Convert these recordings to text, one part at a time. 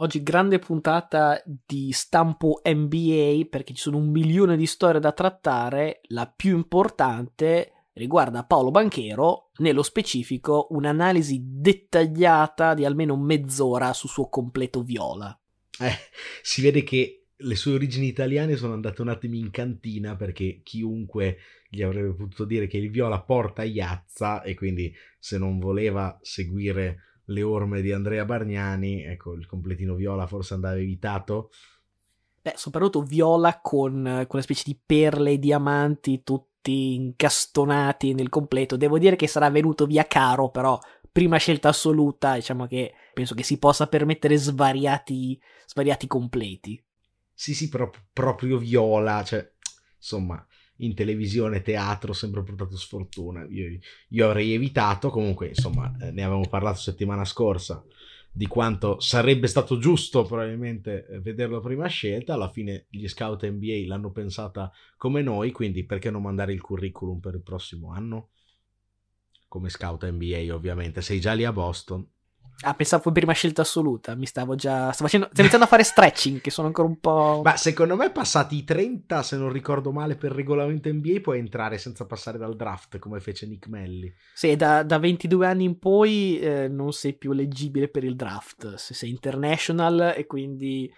Oggi grande puntata di stampo NBA perché ci sono un milione di storie da trattare. La più importante riguarda Paolo Banchero, nello specifico un'analisi dettagliata di almeno mezz'ora su suo completo viola. Eh, si vede che le sue origini italiane sono andate un attimo in cantina perché chiunque gli avrebbe potuto dire che il viola porta Iazza e quindi se non voleva seguire le orme di Andrea Bargnani, ecco, il completino viola forse andava evitato. Beh, soprattutto viola con quella specie di perle e diamanti tutti incastonati nel completo. Devo dire che sarà venuto via caro, però prima scelta assoluta, diciamo che penso che si possa permettere svariati, svariati completi. Sì, sì, però proprio viola, cioè, insomma, in televisione, teatro, sempre portato sfortuna. Io, io avrei evitato, comunque, insomma, eh, ne avevamo parlato settimana scorsa di quanto sarebbe stato giusto probabilmente eh, vederlo prima scelta. Alla fine gli scout NBA l'hanno pensata come noi, quindi perché non mandare il curriculum per il prossimo anno? Come scout NBA, ovviamente. Sei già lì a Boston. Ah, pensavo prima scelta assoluta. Mi stavo già. Stavo, facendo... Stavo iniziando a fare stretching, che sono ancora un po'. Ma secondo me, passati i 30, se non ricordo male, per regolamento NBA, puoi entrare senza passare dal draft, come fece Nick Melli. Sì, da, da 22 anni in poi eh, non sei più leggibile per il draft. Se sei international e quindi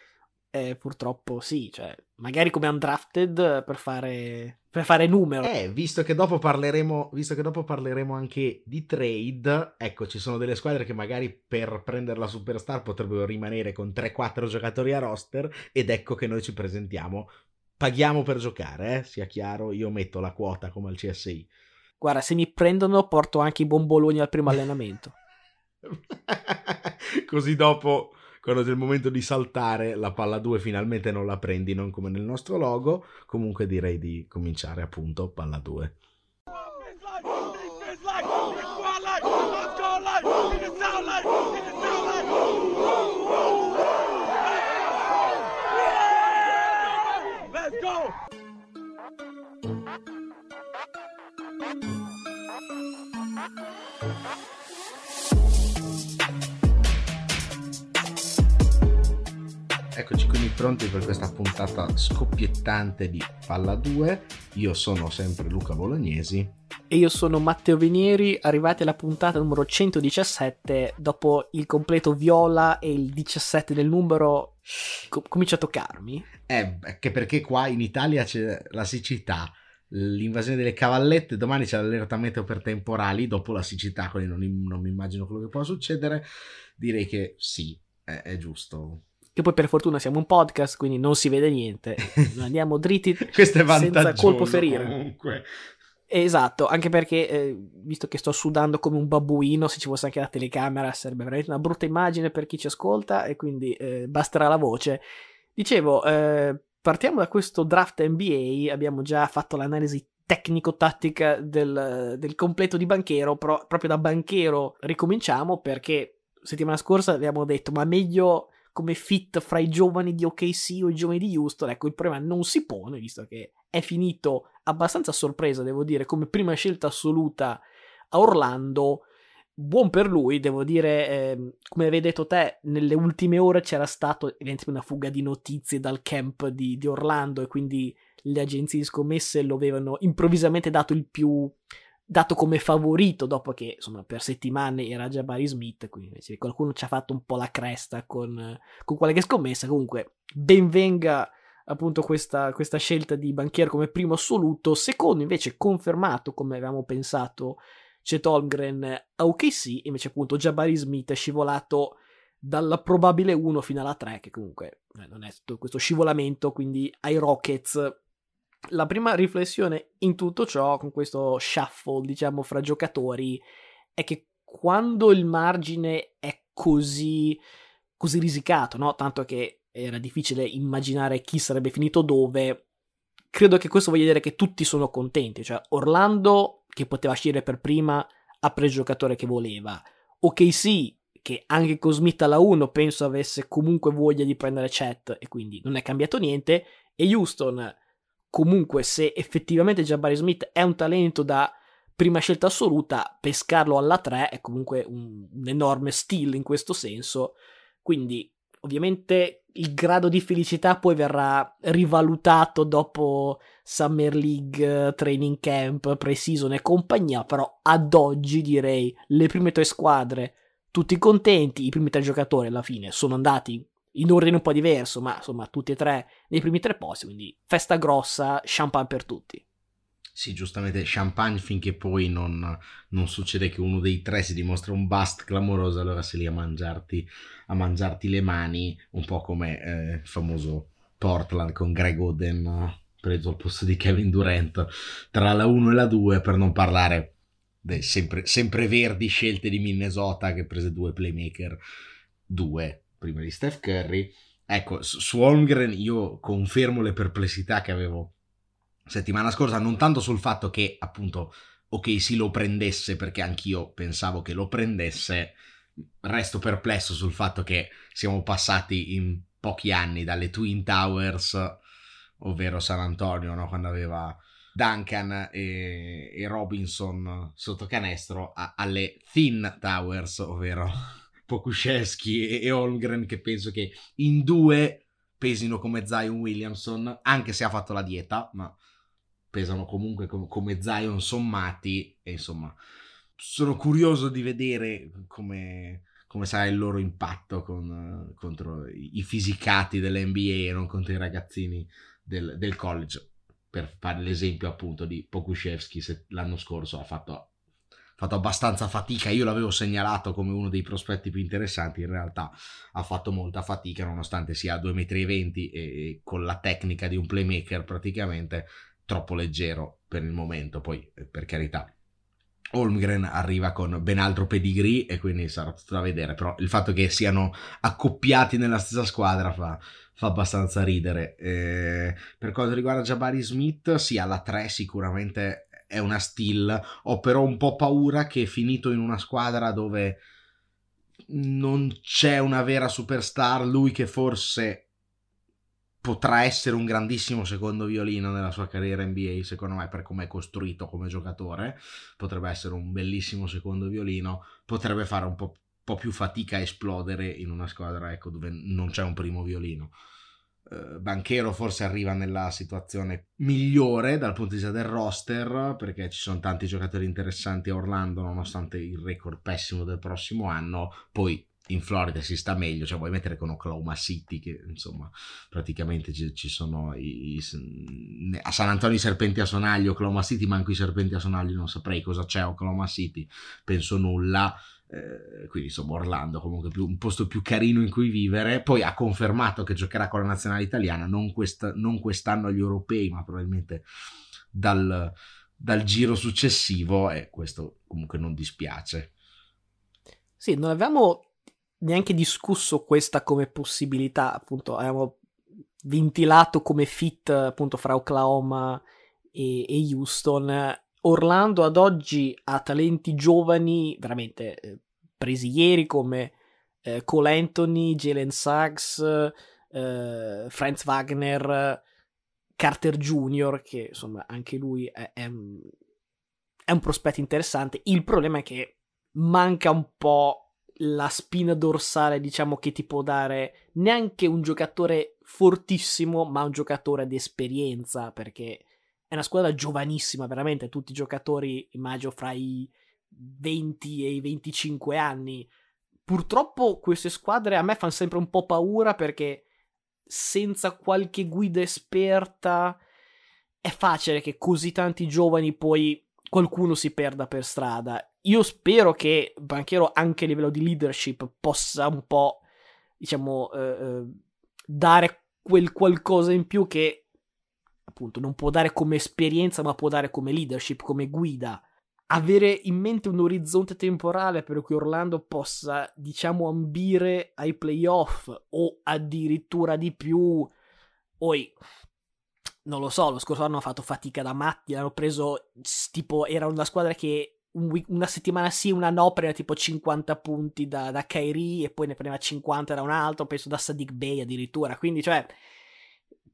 eh, purtroppo sì, cioè, magari come undrafted per fare, per fare numero. Eh, visto che, dopo parleremo, visto che dopo parleremo anche di trade, ecco, ci sono delle squadre che magari per prendere la superstar potrebbero rimanere con 3-4 giocatori a roster ed ecco che noi ci presentiamo. Paghiamo per giocare, eh? sia chiaro, io metto la quota come al CSI. Guarda, se mi prendono porto anche i bomboloni al primo allenamento. Così dopo quando è il momento di saltare la palla 2 finalmente non la prendi, non come nel nostro logo, comunque direi di cominciare appunto palla 2. Let's go! Eccoci quindi pronti per questa puntata scoppiettante di Palla 2. Io sono sempre Luca Bolognesi. E io sono Matteo Venieri, arrivati alla puntata numero 117, dopo il completo viola e il 17 del numero, com- comincia a toccarmi. Eh, che perché qua in Italia c'è la siccità, l'invasione delle cavallette, domani c'è l'allerta meteo per temporali, dopo la siccità, quindi non, non mi immagino quello che può succedere. Direi che sì, è, è giusto che poi per fortuna siamo un podcast, quindi non si vede niente. Andiamo dritti senza colpo ferire. Comunque. Esatto, anche perché eh, visto che sto sudando come un babbuino, se ci fosse anche la telecamera sarebbe veramente una brutta immagine per chi ci ascolta e quindi eh, basterà la voce. Dicevo, eh, partiamo da questo draft NBA, abbiamo già fatto l'analisi tecnico-tattica del, del completo di banchero, però proprio da banchero ricominciamo perché settimana scorsa abbiamo detto ma meglio come fit fra i giovani di OKC o i giovani di Houston, ecco il problema non si pone visto che è finito abbastanza a sorpresa, devo dire, come prima scelta assoluta a Orlando. Buon per lui, devo dire, eh, come avevi detto te, nelle ultime ore c'era stato evidentemente una fuga di notizie dal camp di, di Orlando e quindi le agenzie di scommesse lo avevano improvvisamente dato il più dato come favorito dopo che insomma per settimane era già Barry Smith quindi se qualcuno ci ha fatto un po' la cresta con, con qualche scommessa. Comunque benvenga appunto questa, questa scelta di banchiere come primo assoluto. Secondo invece confermato come avevamo pensato Chet Holmgren a OKC invece appunto Jabari Smith è scivolato dalla probabile 1 fino alla 3 che comunque eh, non è tutto questo scivolamento quindi ai Rockets la prima riflessione in tutto ciò, con questo shuffle, diciamo, fra giocatori, è che quando il margine è così, così risicato, no? Tanto che era difficile immaginare chi sarebbe finito dove, credo che questo voglia dire che tutti sono contenti. Cioè, Orlando, che poteva uscire per prima, ha preso il giocatore che voleva. OKC, che anche con Smith alla 1 penso avesse comunque voglia di prendere Chat e quindi non è cambiato niente. E Houston comunque se effettivamente Jabari Smith è un talento da prima scelta assoluta, pescarlo alla 3 è comunque un, un enorme steal in questo senso. Quindi ovviamente il grado di felicità poi verrà rivalutato dopo Summer League, Training Camp, Pre-Season e compagnia, però ad oggi direi le prime tre squadre tutti contenti, i primi tre giocatori alla fine sono andati in ordine un po' diverso, ma insomma tutti e tre nei primi tre posti, quindi festa grossa, champagne per tutti. Sì, giustamente champagne finché poi non, non, succede che uno dei tre si dimostra un bust clamoroso, allora sei lì a mangiarti, a mangiarti le mani, un po' come eh, il famoso Portland con Greg Oden preso al posto di Kevin Durant tra la 1 e la 2 per non parlare delle sempre, sempre verdi scelte di Minnesota che prese due playmaker, due prima di Steph Curry. Ecco, su Holmgren io confermo le perplessità che avevo settimana scorsa, non tanto sul fatto che appunto ok sì lo prendesse perché anch'io pensavo che lo prendesse, resto perplesso sul fatto che siamo passati in pochi anni dalle Twin Towers, ovvero San Antonio, no? quando aveva Duncan e, e Robinson sotto canestro, a, alle Thin Towers, ovvero Pokuszewski e, e Holmgren che penso che in due pesino come Zion Williamson, anche se ha fatto la dieta, ma pesano comunque com- come Zion sommati e insomma sono curioso di vedere come, come sarà il loro impatto con, contro i fisicati dell'NBA e non contro i ragazzini del, del college. Per fare l'esempio appunto di Pokushevski l'anno scorso ha fatto fatto abbastanza fatica. Io l'avevo segnalato come uno dei prospetti più interessanti. In realtà ha fatto molta fatica, nonostante sia a 2,20 m e con la tecnica di un playmaker praticamente troppo leggero per il momento, poi eh, per carità. Holmgren arriva con ben altro pedigree e quindi sarà tutto da vedere, però il fatto che siano accoppiati nella stessa squadra fa, fa abbastanza ridere. Eh, per quanto riguarda Jabari Smith, sì, alla 3 sicuramente è una still, ho però un po' paura che finito in una squadra dove non c'è una vera superstar, lui che forse potrà essere un grandissimo secondo violino nella sua carriera NBA, secondo me, per come è costruito come giocatore. Potrebbe essere un bellissimo secondo violino, potrebbe fare un po', po più fatica a esplodere in una squadra ecco, dove non c'è un primo violino. Uh, Banchero forse arriva nella situazione migliore dal punto di vista del roster perché ci sono tanti giocatori interessanti a Orlando nonostante il record pessimo del prossimo anno poi in Florida si sta meglio, cioè vuoi mettere con Oklahoma City che insomma praticamente ci, ci sono i, i, a San Antonio i serpenti a sonaglio, Oklahoma City manco i serpenti a sonaglio, non saprei cosa c'è a Oklahoma City, penso nulla. Eh, quindi insomma Orlando comunque più, un posto più carino in cui vivere poi ha confermato che giocherà con la nazionale italiana non, quest, non quest'anno agli europei ma probabilmente dal, dal giro successivo e questo comunque non dispiace sì, non avevamo neanche discusso questa come possibilità, appunto, abbiamo ventilato come fit appunto fra Oklahoma e, e Houston. Orlando ad oggi ha talenti giovani veramente eh, presi ieri come eh, Cole Anthony, Jalen Suggs, eh, Franz Wagner, Carter Jr., che insomma anche lui è, è, è un prospetto interessante. Il problema è che manca un po' la spina dorsale, diciamo, che ti può dare neanche un giocatore fortissimo, ma un giocatore di esperienza, perché è una squadra giovanissima, veramente, tutti i giocatori, immagino, fra i 20 e i 25 anni. Purtroppo queste squadre a me fanno sempre un po' paura perché senza qualche guida esperta è facile che così tanti giovani poi qualcuno si perda per strada io spero che Banchero anche a livello di leadership possa un po', diciamo, eh, eh, dare quel qualcosa in più che appunto non può dare come esperienza, ma può dare come leadership, come guida. Avere in mente un orizzonte temporale per cui Orlando possa, diciamo, ambire ai playoff o addirittura di più. Poi, non lo so, lo scorso anno hanno fatto fatica da matti, hanno preso, tipo, era una squadra che una settimana sì, una no, prendeva tipo 50 punti da, da Kairi e poi ne prendeva 50 da un altro, penso da Sadiq Bey addirittura. Quindi, cioè,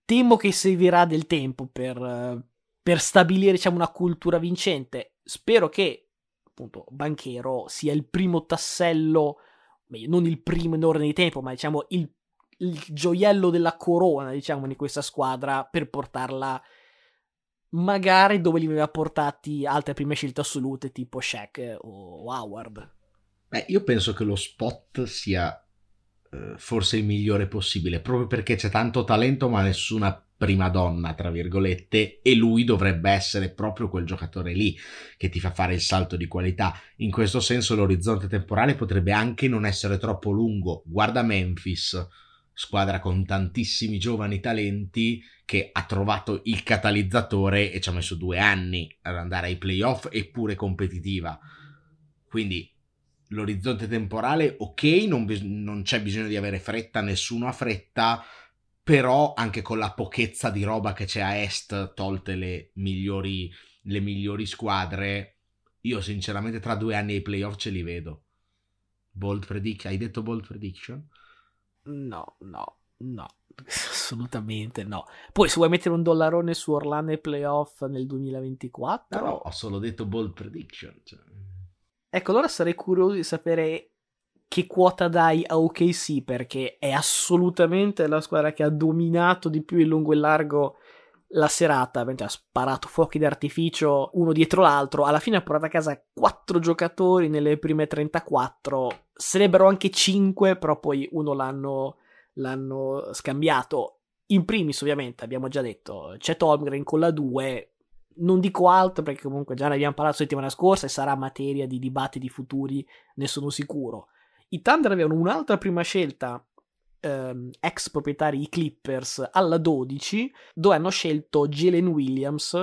temo che servirà del tempo per, per stabilire, diciamo, una cultura vincente. Spero che, appunto, Banchero sia il primo tassello, meglio, non il primo in ordine di tempo, ma diciamo il il gioiello della corona, diciamo, di questa squadra per portarla magari dove li aveva portati altre prime scelte assolute tipo Shaq o Howard. Beh, io penso che lo spot sia eh, forse il migliore possibile, proprio perché c'è tanto talento ma nessuna prima donna, tra virgolette, e lui dovrebbe essere proprio quel giocatore lì che ti fa fare il salto di qualità. In questo senso l'orizzonte temporale potrebbe anche non essere troppo lungo. Guarda Memphis, squadra con tantissimi giovani talenti che ha trovato il catalizzatore e ci ha messo due anni ad andare ai playoff eppure competitiva. Quindi l'orizzonte temporale, ok, non, bis- non c'è bisogno di avere fretta, nessuno ha fretta, però anche con la pochezza di roba che c'è a est, tolte le migliori, le migliori squadre, io sinceramente tra due anni ai playoff ce li vedo. Bold prediction? Hai detto bold prediction? No, no, no, assolutamente no. Poi se vuoi mettere un dollarone su Orlando ai playoff nel 2024... No, no, ho solo detto bold prediction. Cioè. Ecco, allora sarei curioso di sapere che quota dai a OKC perché è assolutamente la squadra che ha dominato di più in lungo e largo la serata, ha sparato fuochi d'artificio uno dietro l'altro, alla fine ha portato a casa 4 giocatori nelle prime 34, sarebbero anche 5, però poi uno l'hanno, l'hanno scambiato. In primis ovviamente abbiamo già detto, c'è Holmgren con la 2, non dico altro perché comunque già ne abbiamo parlato la settimana scorsa e sarà materia di dibattiti futuri, ne sono sicuro. I Thunder avevano un'altra prima scelta, ehm, ex proprietari i Clippers, alla 12, dove hanno scelto Jalen Williams,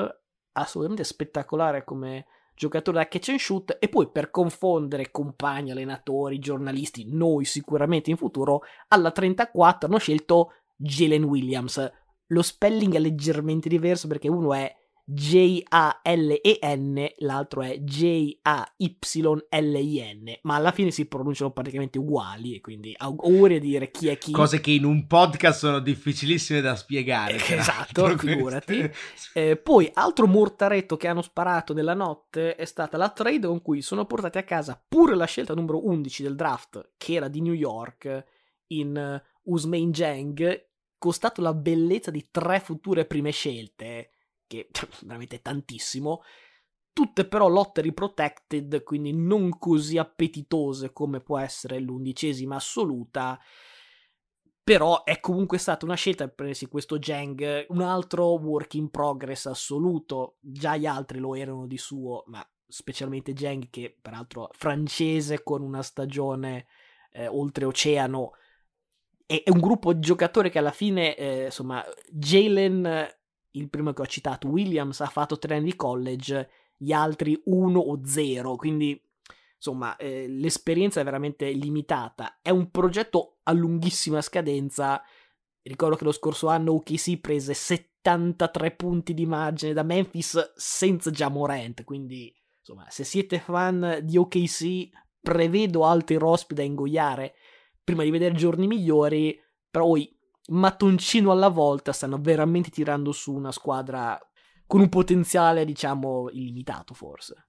assolutamente spettacolare come giocatore da catch and shoot, e poi per confondere compagni, allenatori, giornalisti, noi sicuramente in futuro, alla 34 hanno scelto Jalen Williams. Lo spelling è leggermente diverso perché uno è J-A-L-E-N, l'altro è J-A-Y-L-I-N, ma alla fine si pronunciano praticamente uguali e quindi auguri a dire chi è chi. Cose che in un podcast sono difficilissime da spiegare. Eh, esatto, figurati. Eh, poi, altro mortaretto che hanno sparato nella notte è stata la trade con cui sono portati a casa pure la scelta numero 11 del draft, che era di New York, in Usmain Jang, costato la bellezza di tre future prime scelte che veramente tantissimo, tutte però lottery protected, quindi non così appetitose come può essere l'undicesima assoluta. Però è comunque stata una scelta per prendersi questo Jang, un altro work in progress assoluto. Già gli altri lo erano di suo, ma specialmente Jang, che peraltro francese con una stagione eh, oltreoceano. È, è un gruppo di giocatori che alla fine, eh, insomma, Jalen il primo che ho citato, Williams, ha fatto tre anni di college, gli altri uno o zero, quindi insomma eh, l'esperienza è veramente limitata. È un progetto a lunghissima scadenza. Ricordo che lo scorso anno OKC prese 73 punti di margine da Memphis senza Jamorant, quindi insomma se siete fan di OKC prevedo altri rospi da ingoiare prima di vedere giorni migliori, però poi mattoncino alla volta stanno veramente tirando su una squadra con un potenziale, diciamo, illimitato forse.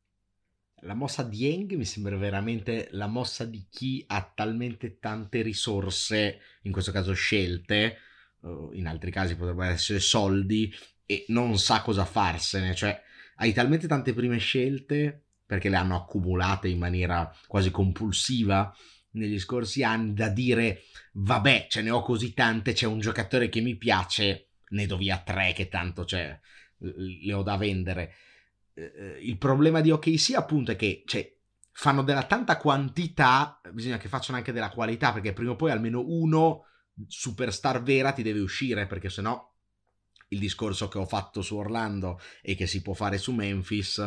La mossa di Eng mi sembra veramente la mossa di chi ha talmente tante risorse, in questo caso scelte, in altri casi potrebbero essere soldi, e non sa cosa farsene. Cioè, hai talmente tante prime scelte perché le hanno accumulate in maniera quasi compulsiva negli scorsi anni da dire vabbè ce ne ho così tante c'è un giocatore che mi piace ne do via tre che tanto c'è le ho da vendere. Eh, eh, il problema di OKC appunto è che cioè, fanno della tanta quantità bisogna che facciano anche della qualità perché prima o poi almeno uno superstar vera ti deve uscire perché sennò il discorso che ho fatto su Orlando e che si può fare su Memphis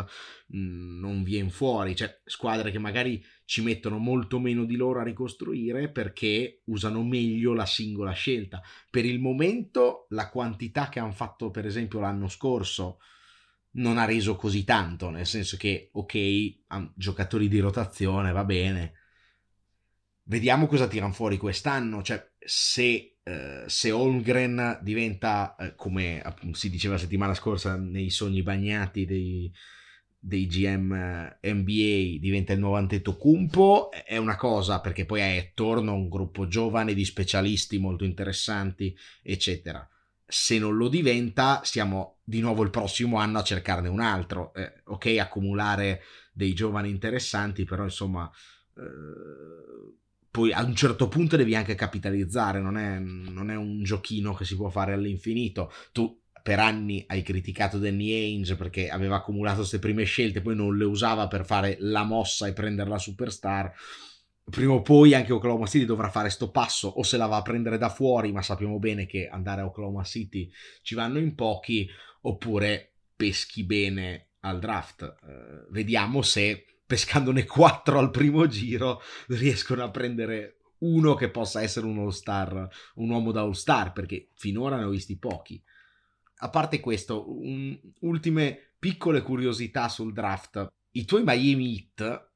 mh, mm, non viene fuori, cioè squadre che magari ci mettono molto meno di loro a ricostruire perché usano meglio la singola scelta. Per il momento la quantità che hanno fatto per esempio l'anno scorso non ha reso così tanto, nel senso che ok, giocatori di rotazione va bene. Vediamo cosa tirano fuori quest'anno, cioè se eh, se Holmgren diventa, eh, come si diceva la settimana scorsa, nei sogni bagnati dei, dei GM NBA diventa il nuovo Antetokounmpo è una cosa perché poi è attorno a un gruppo giovane di specialisti molto interessanti eccetera. Se non lo diventa siamo di nuovo il prossimo anno a cercarne un altro. Eh, ok accumulare dei giovani interessanti però insomma eh, poi a un certo punto devi anche capitalizzare non è, non è un giochino che si può fare all'infinito tu per anni hai criticato Danny Ainge perché aveva accumulato queste prime scelte, poi non le usava per fare la mossa e prendere la superstar. Prima o poi anche Oklahoma City dovrà fare sto passo, o se la va a prendere da fuori, ma sappiamo bene che andare a Oklahoma City ci vanno in pochi, oppure peschi bene al draft. Uh, vediamo se pescandone quattro al primo giro riescono a prendere uno che possa essere un all-star, un uomo da all-star, perché finora ne ho visti pochi a parte questo, un, ultime piccole curiosità sul draft. I tuoi Miami Heat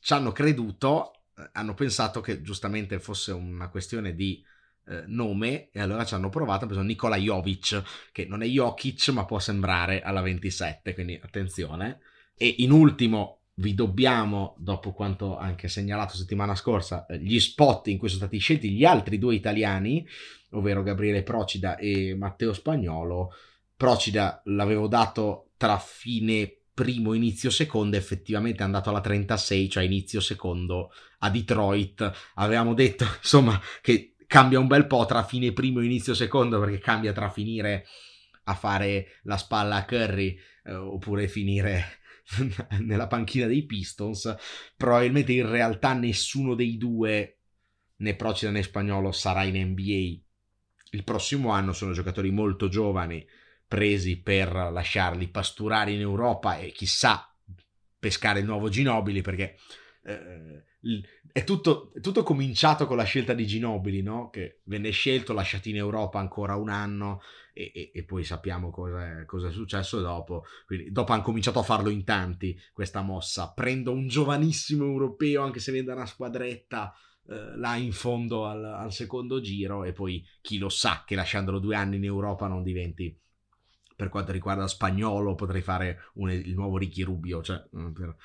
ci hanno creduto, eh, hanno pensato che giustamente fosse una questione di eh, nome e allora ci hanno provato, hanno preso Nikola Jovic, che non è Jokic ma può sembrare alla 27, quindi attenzione. E in ultimo vi dobbiamo, dopo quanto anche segnalato settimana scorsa, eh, gli spot in cui sono stati scelti gli altri due italiani, ovvero Gabriele Procida e Matteo Spagnolo. Procida l'avevo dato tra fine primo inizio secondo, effettivamente è andato alla 36, cioè inizio secondo a Detroit. Avevamo detto, insomma, che cambia un bel po' tra fine primo e inizio secondo, perché cambia tra finire a fare la spalla a Curry eh, oppure finire nella panchina dei Pistons. Probabilmente in realtà nessuno dei due, né Procida né Spagnolo, sarà in NBA il prossimo anno. Sono giocatori molto giovani, presi per lasciarli pasturare in Europa e chissà pescare il nuovo Ginobili perché eh, è, tutto, è, tutto, cominciato con la scelta di Ginobili, no? che venne scelto, lasciato in Europa ancora un anno e, e, e poi sappiamo cosa cosa è, successo dopo. Quindi, dopo hanno cominciato a farlo in tanti questa mossa. Prendo un giovanissimo europeo, anche se viene da una squadretta. Eh, là in fondo al, al secondo giro e poi chi lo sa che lasciandolo due anni in Europa non diventi per quanto riguarda spagnolo potrei fare un, il nuovo Ricky Rubio cioè, mm, per,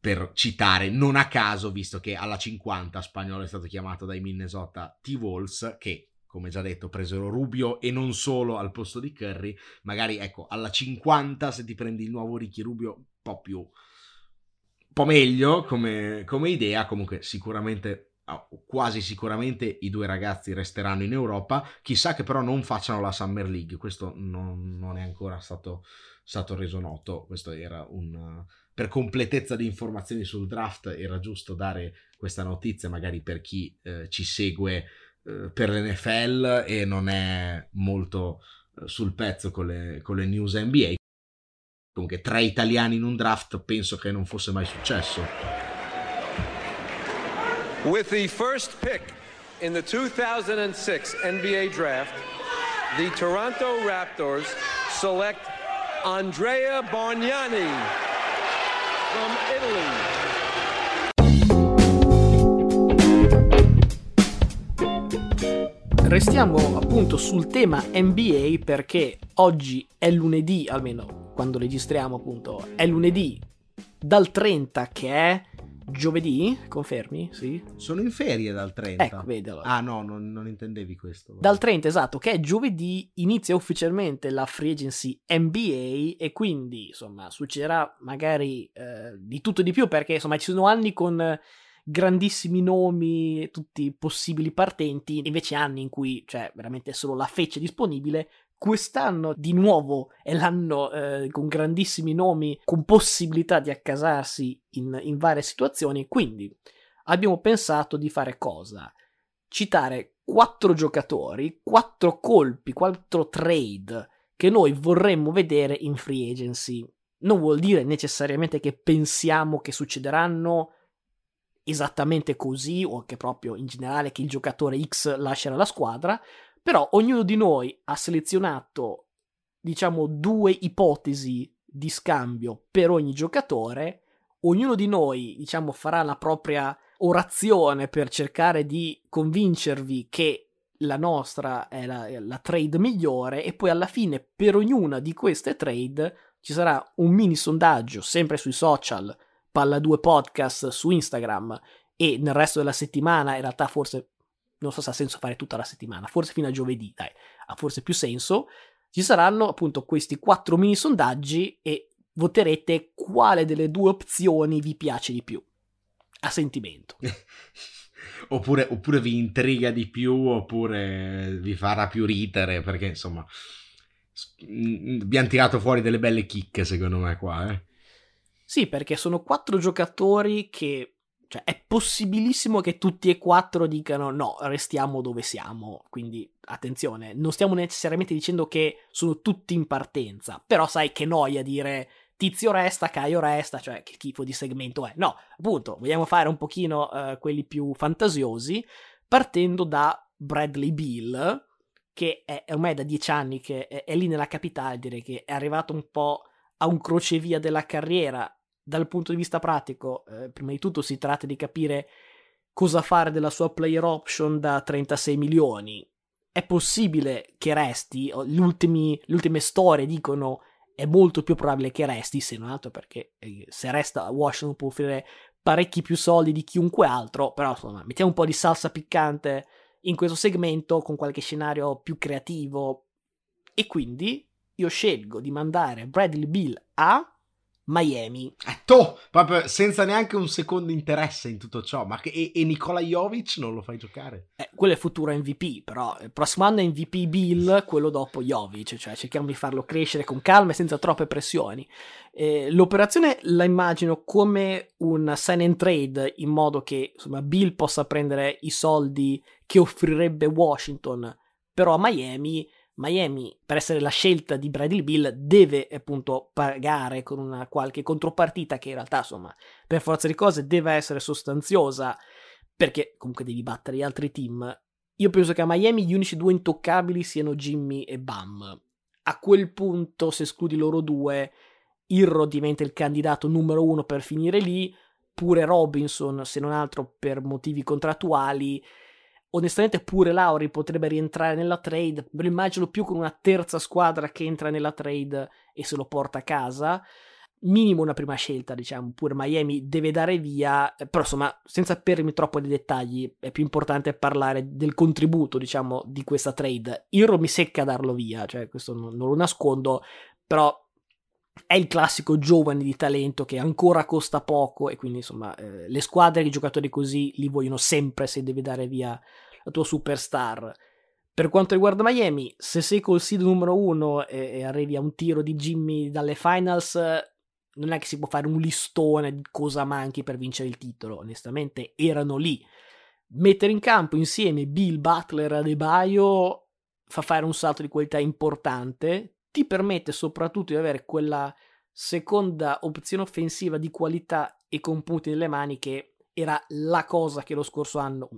per citare non a caso, visto che alla 50 spagnolo è stato chiamato dai Minnesota T-Wolves, che come già detto presero Rubio e non solo al posto di Curry, magari ecco alla 50 se ti prendi il nuovo Ricky Rubio un po' più un po' meglio come, come idea, comunque sicuramente quasi sicuramente i due ragazzi resteranno in Europa, chissà che però non facciano la Summer League, questo non, non è ancora stato, stato, reso noto, questo era un... per completezza di informazioni sul draft era giusto dare questa notizia magari per chi eh, ci segue eh, per l'NFL e non è molto eh, sul pezzo con le, con le news NBA. Comunque tre italiani in un draft penso che non fosse mai successo. With the first pick in the 2006 NBA draft, the Toronto Raptors select Andrea Bargnani from Italy. Restiamo appunto sul tema NBA perché oggi è lunedì, almeno quando registriamo appunto, è lunedì dal 30 che è Giovedì, confermi? Sì. Sono in ferie dal 30. Ecco, vedi allora. Ah no, non, non intendevi questo. Dal 30, esatto, che è giovedì, inizia ufficialmente la free agency NBA e quindi, insomma, succederà magari eh, di tutto e di più perché, insomma, ci sono anni con grandissimi nomi, tutti possibili partenti, invece anni in cui c'è cioè, veramente solo la feccia disponibile, Quest'anno di nuovo è l'anno eh, con grandissimi nomi, con possibilità di accasarsi in, in varie situazioni, quindi abbiamo pensato di fare cosa? Citare quattro giocatori, quattro colpi, quattro trade che noi vorremmo vedere in free agency. Non vuol dire necessariamente che pensiamo che succederanno esattamente così o che proprio in generale che il giocatore X lascerà la squadra, però ognuno di noi ha selezionato, diciamo, due ipotesi di scambio per ogni giocatore. Ognuno di noi, diciamo, farà la propria orazione per cercare di convincervi che la nostra è la, è la, trade migliore e poi alla fine per ognuna di queste trade ci sarà un mini sondaggio sempre sui social, Palla 2 Podcast su Instagram e nel resto della settimana, in realtà forse non so se ha senso fare tutta la settimana, forse fino a giovedì, dai, ha forse più senso. Ci saranno appunto questi quattro mini sondaggi e voterete quale delle due opzioni vi piace di più. A sentimento. oppure, oppure vi intriga di più, oppure vi farà più ridere, perché insomma abbiamo tirato fuori delle belle chicche secondo me qua. Eh. Sì, perché sono quattro giocatori che cioè, è possibilissimo che tutti e quattro dicano no, restiamo dove siamo. Quindi, attenzione, non stiamo necessariamente dicendo che sono tutti in partenza. Però sai che noia dire Tizio resta, Caio resta, cioè che schifo di segmento è. No, appunto, vogliamo fare un pochino uh, quelli più fantasiosi, partendo da Bradley Bill, che è ormai da dieci anni che è, è lì nella capitale, direi che è arrivato un po' a un crocevia della carriera, dal punto di vista pratico, eh, prima di tutto si tratta di capire cosa fare della sua player option da 36 milioni. È possibile che resti, le ultime storie dicono è molto più probabile che resti, se non altro perché eh, se resta Washington può offrire parecchi più soldi di chiunque altro, però insomma mettiamo un po' di salsa piccante in questo segmento con qualche scenario più creativo e quindi io scelgo di mandare Bradley Bill a Miami. Eh, to, proprio senza neanche un secondo interesse in tutto ciò. Ma che, e, e Nikola Jovic non lo fai giocare? Eh, quello è futuro MVP, però il prossimo anno è MVP Bill, quello dopo Jovic. Cioè cerchiamo di farlo crescere con calma e senza troppe pressioni. Eh, l'operazione la immagino come un sign and trade in modo che insomma, Bill possa prendere i soldi che offrirebbe Washington, però a Miami Miami, per essere la scelta di Bradley Bill, deve appunto pagare con una qualche contropartita che in realtà, insomma, per forza di cose deve essere sostanziosa, perché comunque devi battere gli altri team. Io penso che a Miami gli unici due intoccabili siano Jimmy e Bam. A quel punto, se escludi loro due, Irro diventa il candidato numero uno per finire lì, pure Robinson, se non altro per motivi contrattuali onestamente pure Lauri potrebbe rientrare nella trade, me lo immagino più con una terza squadra che entra nella trade e se lo porta a casa. Minimo una prima scelta, diciamo, pure Miami deve dare via, però insomma, senza perdermi troppo nei dettagli, è più importante parlare del contributo, diciamo, di questa trade. Irro mi secca darlo via, cioè questo non, non lo nascondo, però è il classico giovane di talento che ancora costa poco e quindi insomma eh, le squadre i giocatori così li vogliono sempre se devi dare via la tua superstar. Per quanto riguarda Miami, se sei col seed numero uno e, e arrivi a un tiro di Jimmy dalle finals, non è che si può fare un listone di cosa manchi per vincere il titolo, onestamente erano lì. Mettere in campo insieme Bill Butler e Adebayo fa fare un salto di qualità importante, ti permette soprattutto di avere quella seconda opzione offensiva di qualità e con punti nelle mani che era la cosa che lo scorso anno,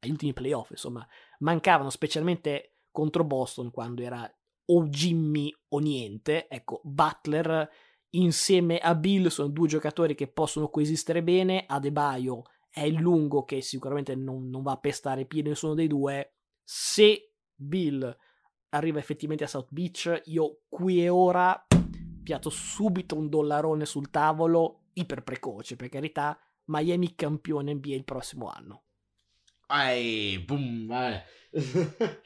agli ultimi playoff, insomma, mancavano specialmente contro Boston quando era o Jimmy o niente. Ecco, Butler insieme a Bill sono due giocatori che possono coesistere bene. Adebayo è il lungo che sicuramente non, non va a pestare piede nessuno dei due. Se Bill arriva effettivamente a South Beach, io qui e ora piatto subito un dollarone sul tavolo, iper precoce, per carità, Miami campione NBA il prossimo anno. Ai, boom, eh.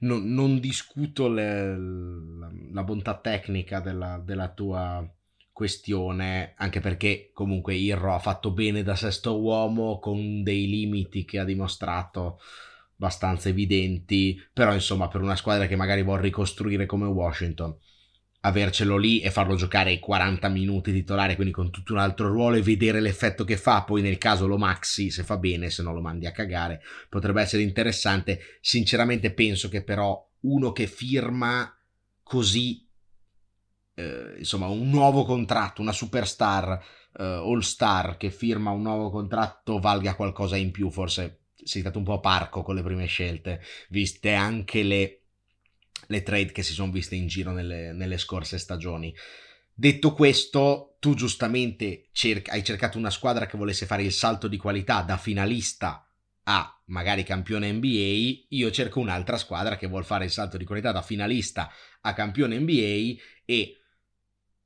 non, non, discuto le, la, la, bontà tecnica della, della, tua questione, anche perché comunque Irro ha fatto bene da sesto uomo con dei limiti che ha dimostrato abbastanza evidenti, però insomma per una squadra che magari vuole ricostruire come Washington, avercelo lì e farlo giocare ai 40 minuti titolare, quindi con tutto un altro ruolo e vedere l'effetto che fa, poi nel caso lo maxi se fa bene, se no lo mandi a cagare, potrebbe essere interessante. Sinceramente penso che però uno che firma così eh, insomma un nuovo contratto, una superstar eh, all star che firma un nuovo contratto valga qualcosa in più, forse sei stato un po' parco con le prime scelte, viste anche le, le trade che si sono viste in giro nelle, nelle scorse stagioni. Detto questo, tu giustamente cerca, hai cercato una squadra che volesse fare il salto di qualità da finalista a magari campione NBA, io cerco un'altra squadra che vuole fare il salto di qualità da finalista a campione NBA e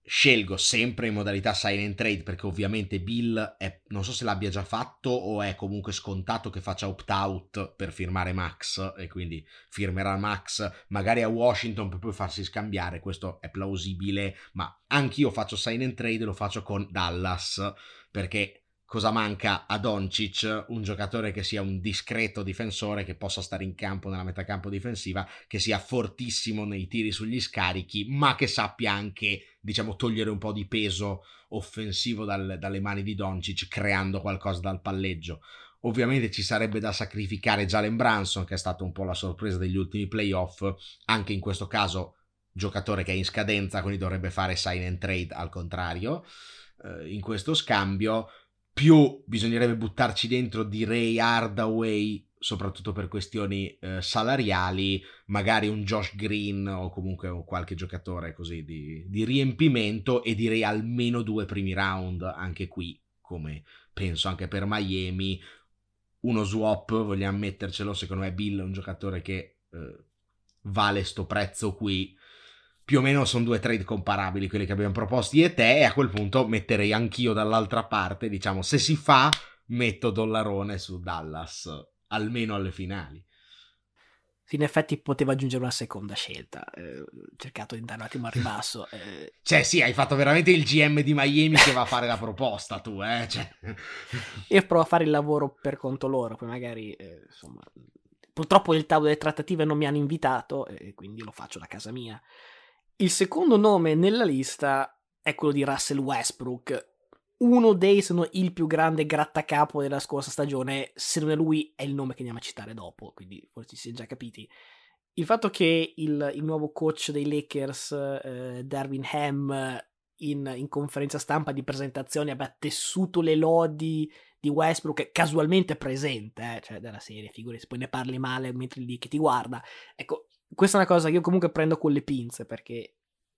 scelgo sempre in modalità sign and trade perché ovviamente Bill è, non so se l'abbia già fatto o è comunque scontato che faccia opt-out per firmare Max e quindi firmerà Max magari a Washington per poi farsi scambiare, questo è plausibile, ma anch'io faccio sign and trade, lo faccio con Dallas perché cosa manca a Doncic, un giocatore che sia un discreto difensore, che possa stare in campo nella metacampo difensiva, che sia fortissimo nei tiri sugli scarichi, ma che sappia anche, diciamo, togliere un po' di peso offensivo dal, dalle mani di Doncic, creando qualcosa dal palleggio. Ovviamente ci sarebbe da sacrificare Jalen Branson, che è stato un po' la sorpresa degli ultimi playoff, anche in questo caso giocatore che è in scadenza, quindi dovrebbe fare sign and trade al contrario. Eh, in questo scambio più bisognerebbe buttarci dentro direi Hardaway soprattutto per questioni eh, salariali, magari un Josh Green o comunque qualche giocatore così di, di, riempimento e direi almeno due primi round anche qui, come penso anche per Miami. Uno swap, vogliamo mettercelo, secondo me Bill è un giocatore che eh, vale sto prezzo qui più o meno sono due trade comparabili quelli che abbiamo proposti io e te e a quel punto metterei anch'io dall'altra parte, diciamo, se si fa metto Dollarone su Dallas, almeno alle finali. Sì, in effetti poteva aggiungere una seconda scelta, eh, cercato di andare un attimo al ribasso. Eh. Cioè sì, hai fatto veramente il GM di Miami che va a fare la proposta tu, eh? Cioè... Io provo a fare il lavoro per conto loro, poi magari, eh, insomma... Purtroppo il tavolo delle trattative non mi hanno invitato e quindi lo faccio da casa mia. Il secondo nome nella lista è quello di Russell Westbrook, uno dei, se non il più grande grattacapo della scorsa stagione, se non è lui è il nome che andiamo a citare dopo, quindi forse si è già capiti. Il fatto che il, il nuovo coach dei Lakers, eh, Darwin Ham, in, in, conferenza stampa di presentazione abbia tessuto le lodi di Westbrook casualmente presente, eh, cioè della serie, figurati, poi ne parli male mentre lì che ti guarda. Ecco, questa è una cosa che io comunque prendo con le pinze perché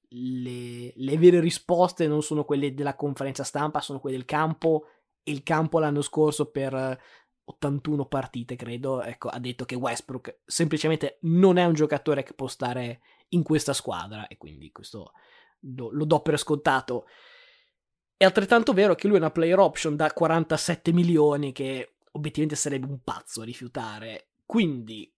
le, le, vere risposte non sono quelle della conferenza stampa, sono quelle del campo. E il campo l'anno scorso per 81 partite, credo, ecco, ha detto che Westbrook semplicemente non è un giocatore che può stare in questa squadra e quindi questo lo, lo do per scontato. È altrettanto vero che lui è una player option da 47 milioni che obiettivamente sarebbe un pazzo a rifiutare. Quindi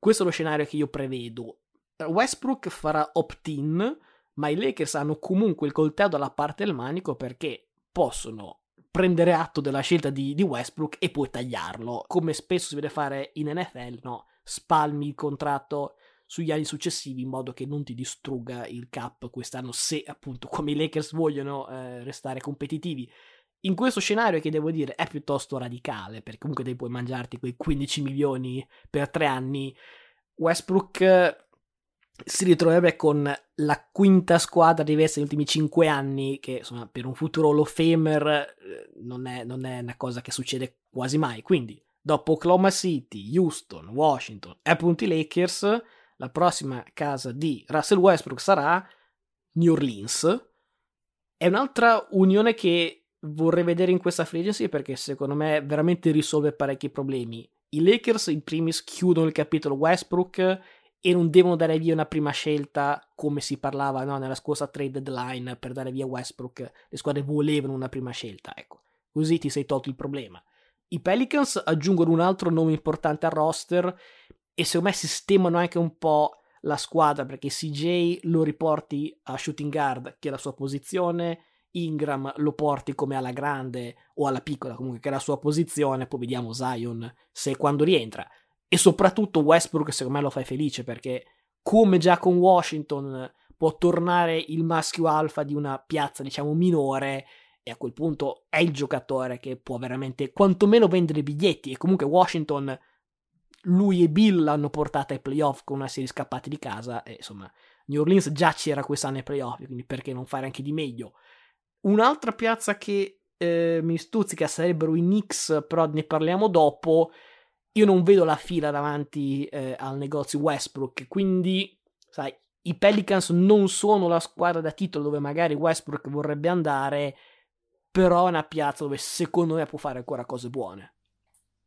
questo è lo scenario che io prevedo. Westbrook farà opt-in, ma i Lakers hanno comunque il coltello dalla parte del manico perché possono prendere atto della scelta di, di, Westbrook e poi tagliarlo. Come spesso si vede fare in NFL, no? Spalmi il contratto sugli anni successivi in modo che non ti distrugga il cap quest'anno se appunto come i Lakers vogliono eh, restare competitivi. In questo scenario che devo dire è piuttosto radicale, perché comunque te puoi mangiarti quei 15 milioni per tre anni, Westbrook eh, si ritroverebbe con la quinta squadra diversa negli ultimi 5 anni, che insomma per un futuro Hall of Famer eh, non è, non è una cosa che succede quasi mai. Quindi, dopo Oklahoma City, Houston, Washington e appunto i Lakers, la prossima casa di Russell Westbrook sarà New Orleans. È un'altra unione che vorrei vedere in questa free agency perché secondo me veramente risolve parecchi problemi. I Lakers in primis chiudono il capitolo Westbrook e non devono dare via una prima scelta come si parlava no, nella scorsa trade deadline per dare via Westbrook. Le squadre volevano una prima scelta, ecco. Così ti sei tolto il problema. I Pelicans aggiungono un altro nome importante al roster e secondo me sistemano anche un po' la squadra perché CJ lo riporti a shooting guard che è la sua posizione Ingram lo porti come alla grande o alla piccola, comunque che è la sua posizione, poi vediamo Zion se quando rientra. E soprattutto Westbrook secondo me lo fai felice perché come già con Washington può tornare il maschio alfa di una piazza diciamo minore e a quel punto è il giocatore che può veramente quantomeno vendere biglietti e comunque Washington lui e Bill l'hanno portata ai playoff con una serie scappati di casa e insomma New Orleans già c'era quest'anno ai playoff quindi perché non fare anche di meglio Un'altra piazza che eh, mi stuzzica sarebbero i Knicks, però ne parliamo dopo. Io non vedo la fila davanti eh, al negozio Westbrook, quindi, sai, i Pelicans non sono la squadra da titolo dove magari Westbrook vorrebbe andare, però è una piazza dove secondo me può fare ancora cose buone.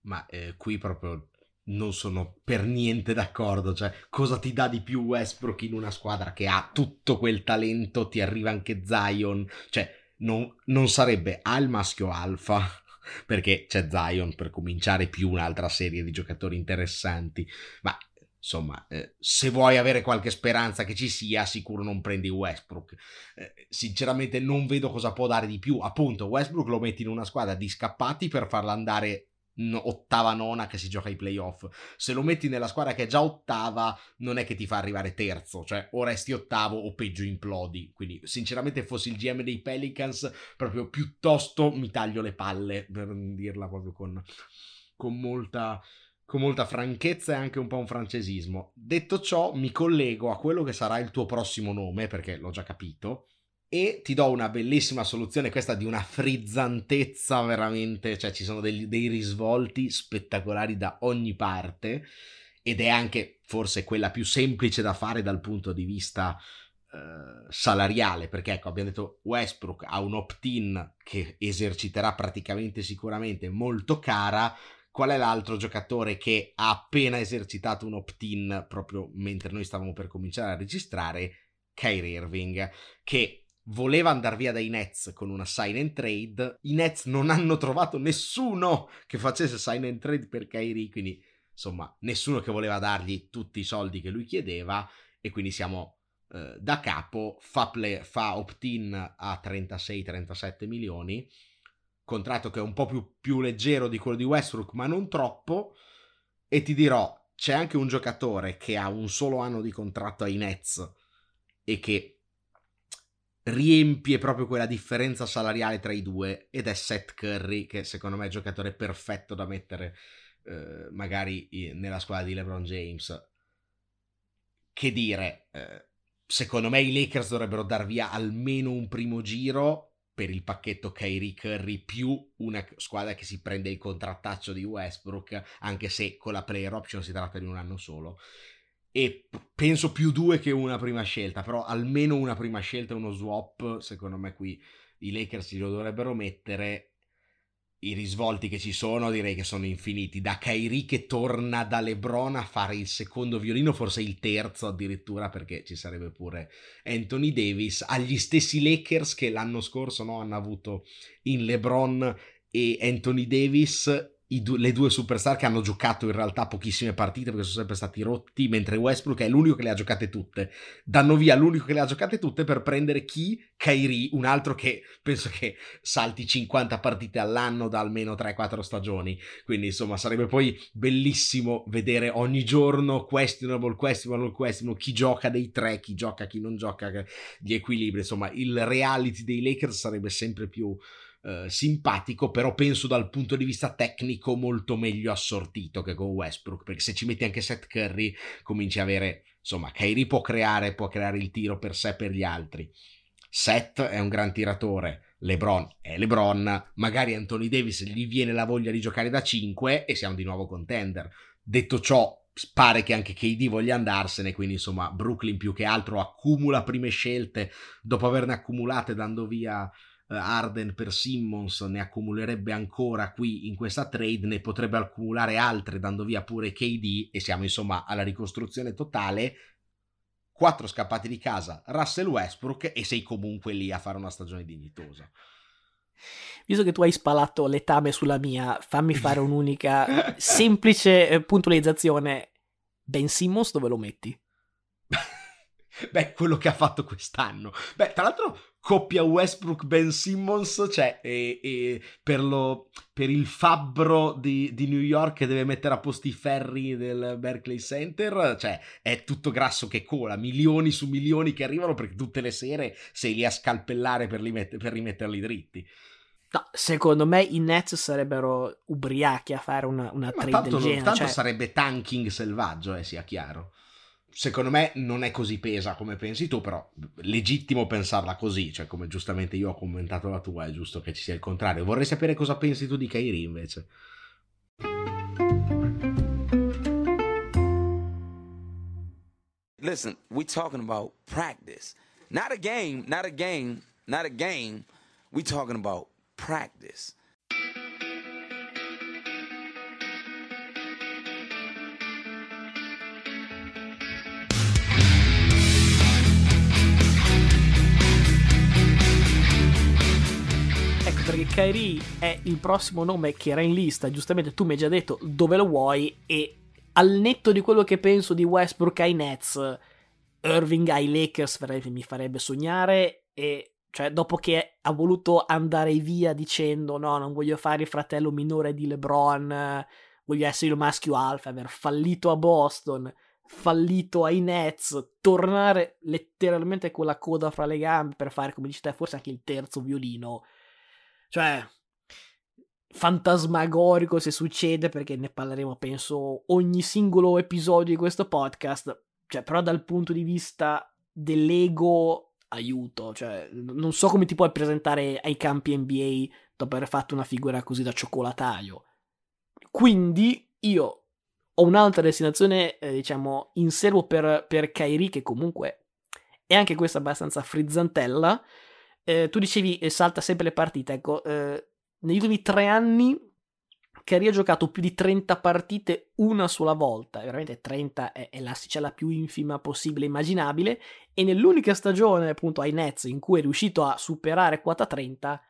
Ma eh, qui proprio non sono per niente d'accordo. Cioè, cosa ti dà di più Westbrook in una squadra che ha tutto quel talento? Ti arriva anche Zion. Cioè, non, non sarebbe al maschio alfa. Perché c'è Zion per cominciare più un'altra serie di giocatori interessanti. Ma insomma, eh, se vuoi avere qualche speranza che ci sia, sicuro non prendi Westbrook. Eh, sinceramente non vedo cosa può dare di più. Appunto, Westbrook lo metti in una squadra di scappati per farla andare ottava nona che si gioca ai playoff. Se lo metti nella squadra che è già ottava non è che ti fa arrivare terzo cioè o resti ottavo o peggio implodi. Quindi sinceramente fossi il GM dei Pelicans proprio piuttosto mi taglio le palle per dirla proprio con, con molta con molta franchezza e anche un po' un francesismo. Detto ciò mi collego a quello che sarà il tuo prossimo nome perché l'ho già capito e ti do una bellissima soluzione, questa di una frizzantezza veramente, cioè ci sono dei, dei risvolti spettacolari da ogni parte ed è anche forse quella più semplice da fare dal punto di vista eh, salariale, perché ecco abbiamo detto Westbrook ha un opt-in che eserciterà praticamente sicuramente molto cara, qual è l'altro giocatore che ha appena esercitato un opt-in proprio mentre noi stavamo per cominciare a registrare? Kyrie Irving, che voleva andare via dai Nets con una sign and trade. I Nets non hanno trovato nessuno che facesse sign and trade per Kyrie, quindi insomma nessuno che voleva dargli tutti i soldi che lui chiedeva e quindi siamo eh, da capo, fa, play, fa opt-in a 36-37 milioni, contratto che è un po' più, più leggero di quello di Westbrook ma non troppo e ti dirò c'è anche un giocatore che ha un solo anno di contratto ai Nets e che riempie proprio quella differenza salariale tra i due ed è Seth Curry che secondo me è il giocatore perfetto da mettere eh, magari nella squadra di LeBron James. Che dire eh, secondo me i Lakers dovrebbero dar via almeno un primo giro per il pacchetto Kyrie Curry più una squadra che si prende il contrattaccio di Westbrook anche se con la player option si tratta di un anno solo e penso più due che una prima scelta, però almeno una prima scelta e uno swap, secondo me qui i Lakers lo dovrebbero mettere. I risvolti che ci sono direi che sono infiniti. Da Kyrie che torna da Lebron a fare il secondo violino, forse il terzo addirittura, perché ci sarebbe pure Anthony Davis, agli stessi Lakers che l'anno scorso no, hanno avuto in Lebron e Anthony Davis du- le due superstar che hanno giocato in realtà pochissime partite perché sono sempre stati rotti, mentre Westbrook è l'unico che le ha giocate tutte. Danno via l'unico che le ha giocate tutte per prendere chi? Kyrie, un altro che penso che salti 50 partite all'anno da almeno 3-4 stagioni. Quindi insomma sarebbe poi bellissimo vedere ogni giorno questionable, questionable, questionable, chi gioca dei tre, chi gioca, chi non gioca, gli equilibri. Insomma il reality dei Lakers sarebbe sempre più eh, simpatico, però penso dal punto di vista tecnico molto meglio assortito che con Westbrook, perché se ci metti anche Seth Curry cominci a avere, insomma, Kyrie può creare, può creare il tiro per sé e per gli altri. Seth è un gran tiratore, LeBron è LeBron, magari Anthony Davis gli viene la voglia di giocare da 5 e siamo di nuovo contender. Detto ciò, pare che anche KD voglia andarsene, quindi insomma Brooklyn più che altro accumula prime scelte dopo averne accumulate dando via Arden per Simmons ne accumulerebbe ancora qui in questa trade, ne potrebbe accumulare altre dando via pure KD e siamo insomma alla ricostruzione totale. Quattro scappati di casa, Russell Westbrook e sei comunque lì a fare una stagione dignitosa. Visto che tu hai spalato letame sulla mia, fammi fare un'unica semplice eh, puntualizzazione. Ben Simmons dove lo metti? Beh, quello che ha fatto quest'anno. Beh, tra l'altro, coppia Westbrook-Ben Simmons, cioè, e, e per, lo, per, il fabbro di, di, New York che deve mettere a posto i ferri del Berkeley Center, cioè, è tutto grasso che cola, milioni su milioni che arrivano perché tutte le sere sei lì a scalpellare per, met- per rimetterli dritti. No, secondo me i Nets sarebbero ubriachi a fare una, una trade tanto, del genere. Tanto cioè... sarebbe tanking selvaggio, eh, sia chiaro secondo me non è così pesa come pensi tu, però legittimo pensarla così, cioè come giustamente io ho commentato la tua, è giusto che ci sia il contrario. Vorrei sapere cosa pensi tu di Kairi invece. Listen, we talking about practice. Not a game, not a game, not a game. We talking about practice. Kyrie è il prossimo nome che era in lista, giustamente tu mi hai già detto dove lo vuoi e al netto di quello che penso di Westbrook ai Nets, Irving ai Lakers mi farebbe sognare e cioè dopo che ha voluto andare via dicendo no, non voglio fare il fratello minore di LeBron, voglio essere il maschio alfa, aver fallito a Boston, fallito ai Nets, tornare letteralmente con la coda fra le gambe per fare, come dici te, forse anche il terzo violino. Cioè, fantasmagorico se succede, perché ne parleremo, penso, ogni singolo episodio di questo podcast. Cioè, però dal punto di vista dell'ego aiuto, cioè non so come ti puoi presentare ai campi NBA dopo aver fatto una figura così da cioccolataio. Quindi io ho un'altra destinazione, eh, diciamo, in serbo per, per Kairi, che comunque è anche questa abbastanza frizzantella. Eh, tu dicevi eh, salta sempre le partite, ecco, eh, negli ultimi tre anni Curry ha giocato più di 30 partite una sola volta, veramente 30 è, è l'asticella più infima possibile immaginabile, e nell'unica stagione appunto ai Nets in cui è riuscito a superare quota 30,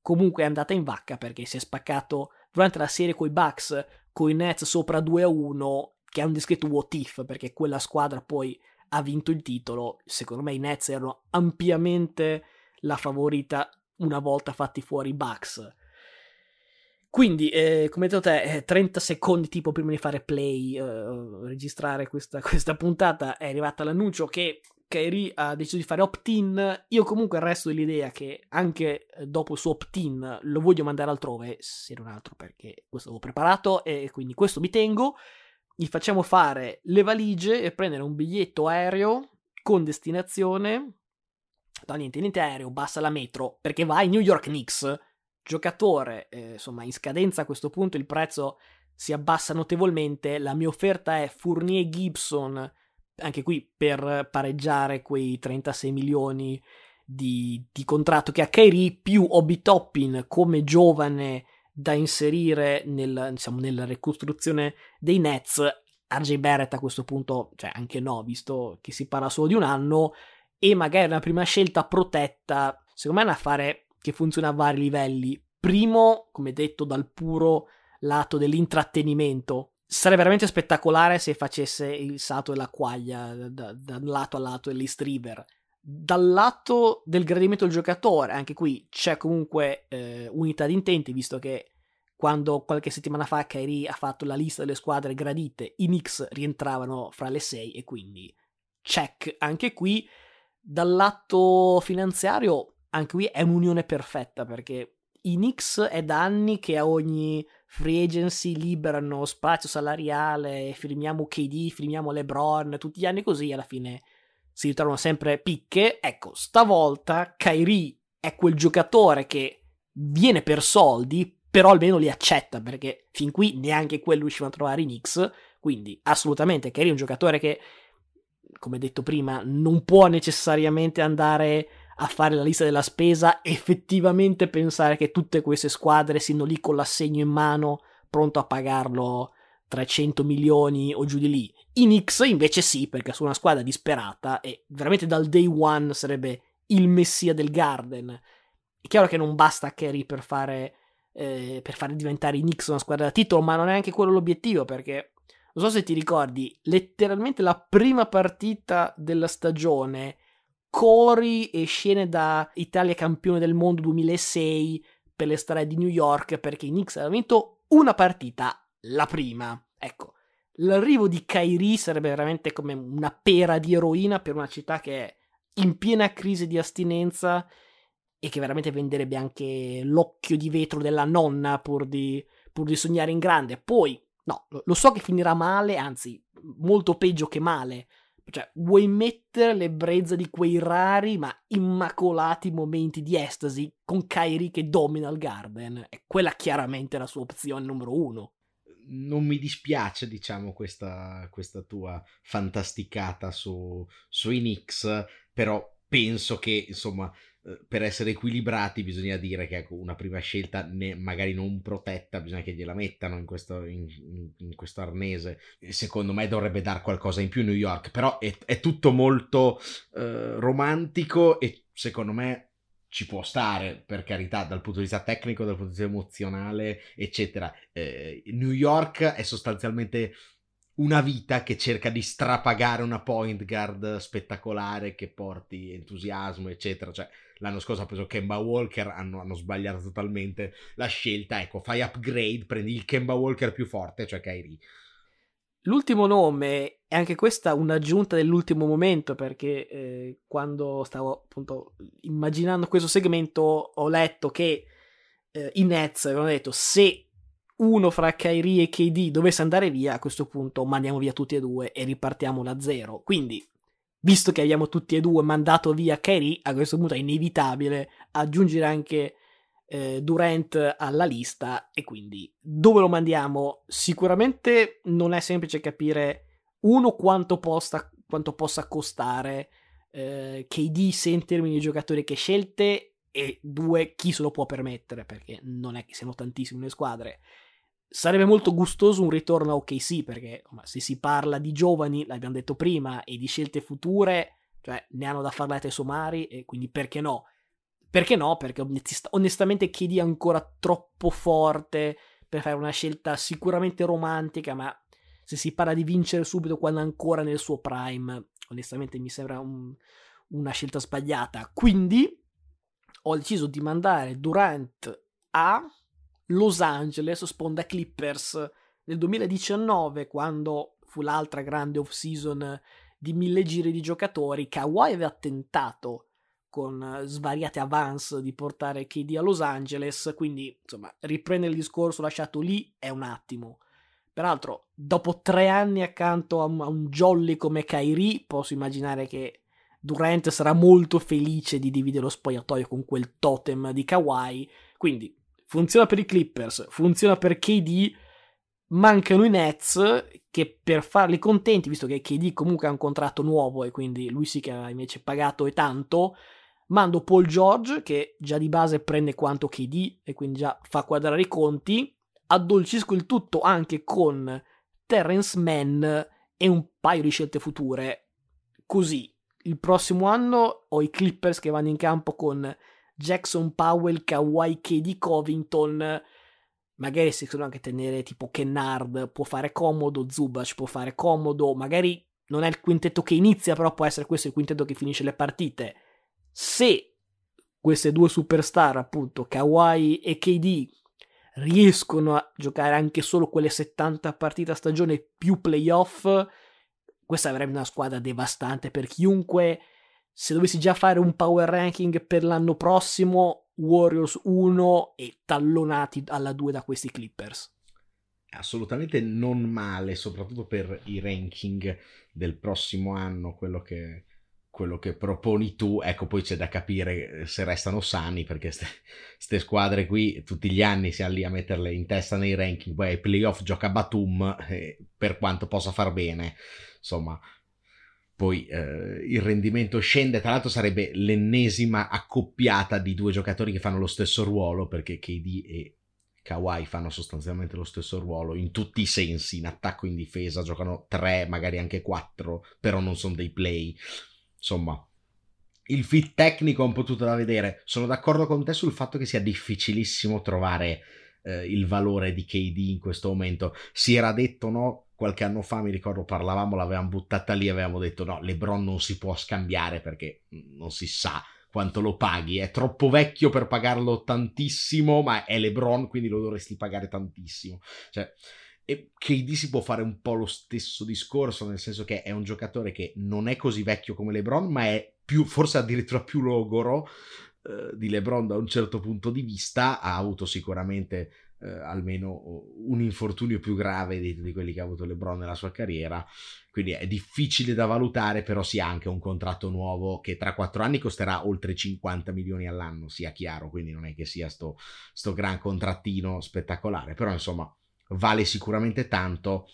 comunque è andata in vacca perché si è spaccato durante la serie coi Bucks, coi Nets sopra 2 a 1, che è un discreto what if, perché quella squadra poi ha vinto il titolo, secondo me i Nets erano ampiamente la favorita una volta fatti fuori i Bucks quindi, eh, come detto te, 30 eh, secondi tipo prima di fare play, uh, registrare questa, questa, puntata, è arrivata l'annuncio che Kairi ha deciso di fare opt-in. Io comunque resto dell'idea che anche eh, dopo il suo opt-in lo voglio mandare altrove, se non altro perché questo l'avevo preparato e quindi questo mi tengo. Gli facciamo fare le valigie e prendere un biglietto aereo con destinazione. No, niente, niente aereo, basta la metro, perché va ai New York Knicks giocatore, eh, insomma, in scadenza a questo punto il prezzo si abbassa notevolmente. La mia offerta è Fournier Gibson, anche qui per pareggiare quei 36 milioni di, di contratto che ha Kairi, più Obi Toppin come giovane da inserire nel, diciamo, nella ricostruzione dei Nets. RJ Barrett a questo punto, cioè anche no, visto che si parla solo di un anno, e magari una prima scelta protetta, secondo me è un affare che funziona a vari livelli. Primo, come detto, dal puro lato dell'intrattenimento. Sarebbe veramente spettacolare se facesse il salto della quaglia da, da, lato a lato dell'East River. Dal lato del gradimento del giocatore, anche qui c'è comunque eh, unità di intenti, visto che quando qualche settimana fa Kyrie ha fatto la lista delle squadre gradite, i Knicks rientravano fra le sei e quindi check anche qui. Dal lato finanziario anche qui è un'unione perfetta perché i Knicks è da anni che a ogni free agency liberano spazio salariale, firmiamo KD, firmiamo LeBron, tutti gli anni così alla fine si ritrovano sempre picche. Ecco, stavolta Kyrie è quel giocatore che viene per soldi, però almeno li accetta perché fin qui neanche quello riuscivano a trovare i Knicks. Quindi assolutamente Kyrie è un giocatore che, come detto prima, non può necessariamente andare a fare la lista della spesa, effettivamente pensare che tutte queste squadre siano lì con l'assegno in mano, pronto a pagarlo 300 milioni o giù di lì. I Knicks invece sì, perché sono una squadra disperata e veramente dal day one sarebbe il messia del Garden. È chiaro che non basta Kerry per fare, eh, per fare diventare i Knicks una squadra da titolo, ma non è anche quello l'obiettivo, perché non so se ti ricordi, letteralmente la prima partita della stagione cori e scene da Italia campione del mondo 2006 per le strade di New York perché i Knicks hanno vinto una partita, la prima. Ecco, l'arrivo di Kyrie sarebbe veramente come una pera di eroina per una città che è in piena crisi di astinenza e che veramente venderebbe anche l'occhio di vetro della nonna pur di, pur di sognare in grande. Poi, no, lo so che finirà male, anzi, molto peggio che male, cioè, vuoi mettere l'ebbrezza di quei rari ma immacolati momenti di estasi con Kairi che domina il Garden? E quella chiaramente è la sua opzione numero uno. Non mi dispiace, diciamo, questa, questa tua fantasticata su, sui Knicks, però penso che, insomma, per essere equilibrati bisogna dire che ecco, una prima scelta ne, magari non protetta, bisogna che gliela mettano in questo, in, in questo arnese. Secondo me dovrebbe dar qualcosa in più New York, però è, è tutto molto eh, romantico e secondo me ci può stare, per carità, dal punto di vista tecnico, dal punto di vista emozionale, eccetera. Eh, New York è sostanzialmente una vita che cerca di strapagare una point guard spettacolare che porti entusiasmo, eccetera. Cioè, l'anno scorso ha preso Kemba Walker, hanno, hanno, sbagliato totalmente la scelta. Ecco, fai upgrade, prendi il Kemba Walker più forte, cioè Kyrie. L'ultimo nome, è anche questa un'aggiunta dell'ultimo momento, perché eh, quando stavo appunto immaginando questo segmento ho letto che eh, i Nets avevano detto se uno fra Kyrie e KD dovesse andare via, a questo punto mandiamo via tutti e due e ripartiamo da zero. Quindi, visto che abbiamo tutti e due mandato via Kyrie, a questo punto è inevitabile aggiungere anche eh, Durant alla lista e quindi dove lo mandiamo? Sicuramente non è semplice capire uno quanto, posta, quanto possa costare eh, KD se in termini di giocatori che scelte e due chi se lo può permettere perché non è che siano tantissime le squadre sarebbe molto gustoso un ritorno a OKC perché se si parla di giovani, l'abbiamo detto prima, e di scelte future, cioè ne hanno da far lette somari e quindi perché no? Perché no? Perché onestamente è ancora troppo forte per fare una scelta sicuramente romantica, ma se si parla di vincere subito quando ancora nel suo prime, onestamente mi sembra un, una scelta sbagliata. Quindi ho deciso di mandare Durant a Los Angeles, sponda Clippers, nel 2019, quando fu l'altra grande off-season di mille giri di giocatori, Kawhi aveva tentato con eh, svariate avance di portare KD a Los Angeles, quindi insomma riprendere il discorso lasciato lì è un attimo. Peraltro, dopo tre anni accanto a un, jolly come Kyrie, posso immaginare che Durant sarà molto felice di dividere lo spogliatoio con quel totem di Kawhi, quindi funziona per i Clippers, funziona per KD, mancano i Nets che per farli contenti, visto che KD comunque ha un contratto nuovo e quindi lui sì che ha invece pagato e tanto, Mando Paul George, che già di base prende quanto KD e quindi già fa quadrare i conti. Addolcisco il tutto anche con Terence Mann e un paio di scelte future. Così, il prossimo anno ho i Clippers che vanno in campo con Jackson Powell, Kawhi KD Covington. Magari si sono anche tenere tipo Kennard, può fare comodo, Zubac può fare comodo, magari non è il quintetto che inizia, però può essere questo il quintetto che finisce le partite se queste due superstar, appunto, Kawhi e KD, riescono a giocare anche solo quelle 70 partite a stagione più playoff, questa avrebbe una squadra devastante per chiunque. Se dovessi già fare un power ranking per l'anno prossimo, Warriors 1 e tallonati alla 2 da questi Clippers. Assolutamente non male, soprattutto per i ranking del prossimo anno, quello che quello che proponi tu, ecco poi c'è da capire eh, se restano sani perché queste squadre qui tutti gli anni siamo lì a metterle in testa nei ranking, poi ai playoff gioca Batum eh, per quanto possa far bene, insomma poi eh, il rendimento scende, tra l'altro sarebbe l'ennesima accoppiata di due giocatori che fanno lo stesso ruolo perché KD e Kawhi fanno sostanzialmente lo stesso ruolo in tutti i sensi, in attacco e in difesa, giocano tre, magari anche quattro, però non sono dei play insomma, il fit tecnico è un po' tutto da vedere. Sono d'accordo con te sul fatto che sia difficilissimo trovare eh, il valore di KD in questo momento. Si era detto, no? Qualche anno fa mi ricordo parlavamo, l'avevamo buttata lì, avevamo detto no, LeBron non si può scambiare perché non si sa quanto lo paghi, è troppo vecchio per pagarlo tantissimo, ma è LeBron, quindi lo dovresti pagare tantissimo. Cioè, e KD si può fare un po' lo stesso discorso, nel senso che è un giocatore che non è così vecchio come LeBron, ma è più, forse addirittura più logoro eh, di LeBron da un certo punto di vista. Ha avuto sicuramente eh, almeno un infortunio più grave di, di, quelli che ha avuto LeBron nella sua carriera. Quindi è difficile da valutare, però si ha anche un contratto nuovo che tra quattro anni costerà oltre 50 milioni all'anno, sia chiaro, quindi non è che sia sto, sto gran contrattino spettacolare, però insomma vale sicuramente tanto.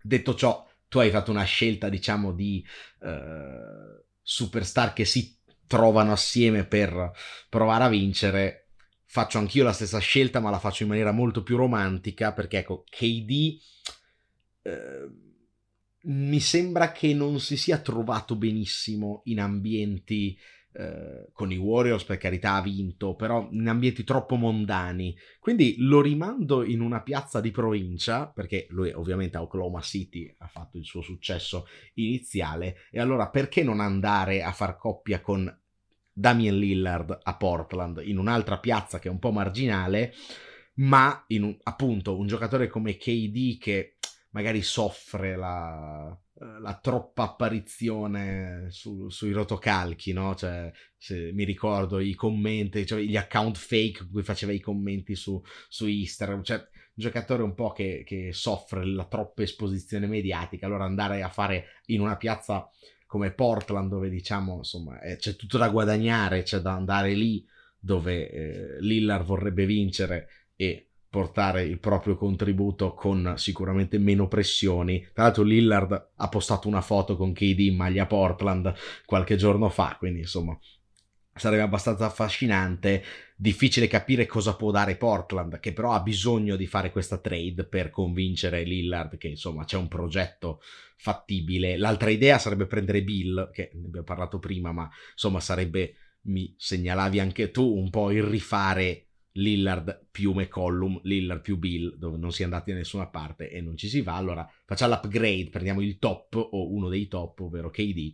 Detto ciò, tu hai fatto una scelta, diciamo, di uh, superstar che si trovano assieme per provare a vincere. Faccio anch'io la stessa scelta, ma la faccio in maniera molto più romantica perché, ecco, KD. Eh, mi sembra che non si sia trovato benissimo in ambienti eh, con i Warriors per carità ha vinto, però in ambienti troppo mondani. Quindi lo rimando in una piazza di provincia, perché lui ovviamente a Oklahoma City ha fatto il suo successo iniziale, e allora perché non andare a far coppia con Damien Lillard a Portland in un'altra piazza che è un po' marginale, ma un, appunto un giocatore come KD che magari soffre la, la troppa apparizione su, sui rotocalchi, no? Cioè, mi ricordo i commenti, cioè gli account fake cui faceva i commenti su, su Instagram, cioè un giocatore un po' che, che soffre la troppa esposizione mediatica, allora andare a fare in una piazza come Portland dove diciamo insomma eh, c'è tutto da guadagnare, c'è da andare lì dove eh, Lillard vorrebbe vincere e portare il proprio contributo con sicuramente meno pressioni. Tra l'altro Lillard ha postato una foto con KD in maglia Portland qualche giorno fa, quindi insomma sarebbe abbastanza affascinante. Difficile capire cosa può dare Portland, che però ha bisogno di fare questa trade per convincere Lillard che insomma c'è un progetto fattibile. L'altra idea sarebbe prendere Bill, che ne abbiamo parlato prima, ma insomma sarebbe, mi segnalavi anche tu, un po' il rifare Lillard più McCollum, Lillard più Bill, dove non si è andati da nessuna parte e non ci si va. Allora facciamo l'upgrade, prendiamo il top o uno dei top, ovvero KD.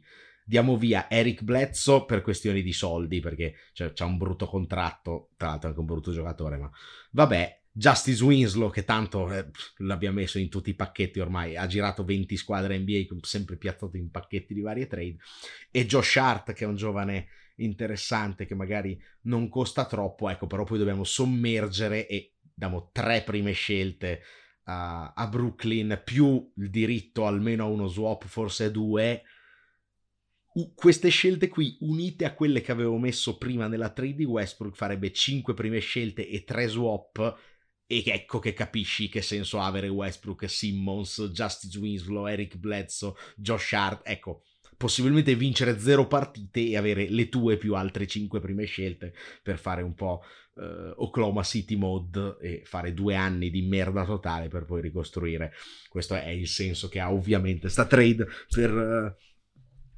Diamo via Eric Bledsoe per questioni di soldi, perché cioè, c'ha un brutto contratto, tra l'altro anche un brutto giocatore, ma vabbè. Justice Winslow, che tanto eh, l'abbiamo messo in tutti i pacchetti ormai, ha girato 20 squadre NBA, sempre piazzato in pacchetti di varie trade, e Josh Hart, che è un giovane interessante che magari non costa troppo, ecco, però poi dobbiamo sommergere e diamo tre prime scelte a, a Brooklyn più il diritto almeno a uno swap, forse due. Queste scelte qui unite a quelle che avevo messo prima nella trade di Westbrook farebbe 5 prime scelte e 3 swap e ecco che capisci che senso ha avere Westbrook, Simmons, Justice Winslow, Eric Bledsoe, Josh Hart, ecco possibilmente vincere zero partite e avere le tue più altre cinque prime scelte per fare un po' uh, Oklahoma City mode e fare due anni di merda totale per poi ricostruire. Questo è il senso che ha ovviamente sta trade per... Uh,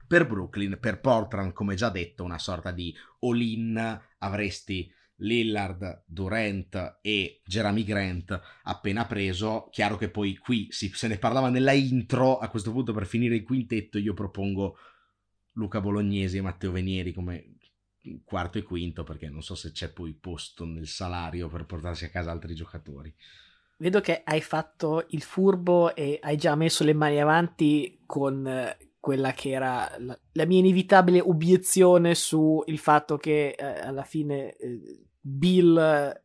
per Brooklyn, per Portland, come già detto, una sorta di all-in avresti Lillard, Durant e Jeremy Grant appena preso. Chiaro che poi qui si, se ne parlava nella intro, a questo punto per finire il quintetto io propongo Luca Bolognesi e Matteo Venieri come quarto e quinto perché non so se c'è poi posto nel salario per portarsi a casa altri giocatori. Vedo che hai fatto il furbo e hai già messo le mani avanti con quella che era la, la mia inevitabile obiezione sul fatto che eh, alla fine eh, Bill,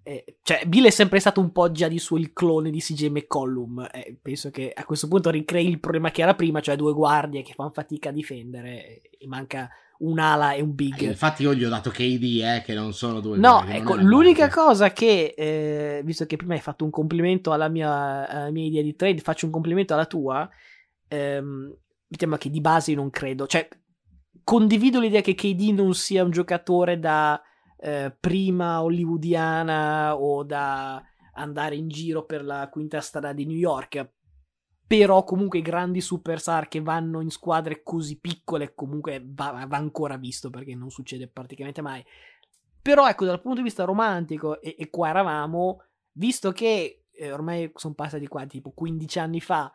eh, cioè Bill è sempre stato un po' già di suo il clone di CJ McCollum. Eh, penso che a questo punto ricrei il problema che era prima, cioè due guardie che fanno fatica a difendere e manca un'ala e un big. Eh, infatti, io gli ho dato KD, eh, che non sono due. No, ecco, l'unica guardia. cosa che, eh, visto che prima hai fatto un complimento alla mia, alla mia, idea di trade, faccio un complimento alla tua. Ehm, diciamo che di base non credo, cioè condivido l'idea che KD non sia un giocatore da eh, prima hollywoodiana o da andare in giro per la quinta strada di New York. Però comunque i grandi superstar che vanno in squadre così piccole comunque va, va ancora visto perché non succede praticamente mai. Però ecco, dal punto di vista romantico, e, e qua eravamo, visto che eh, ormai sono passati qua tipo 15 anni fa,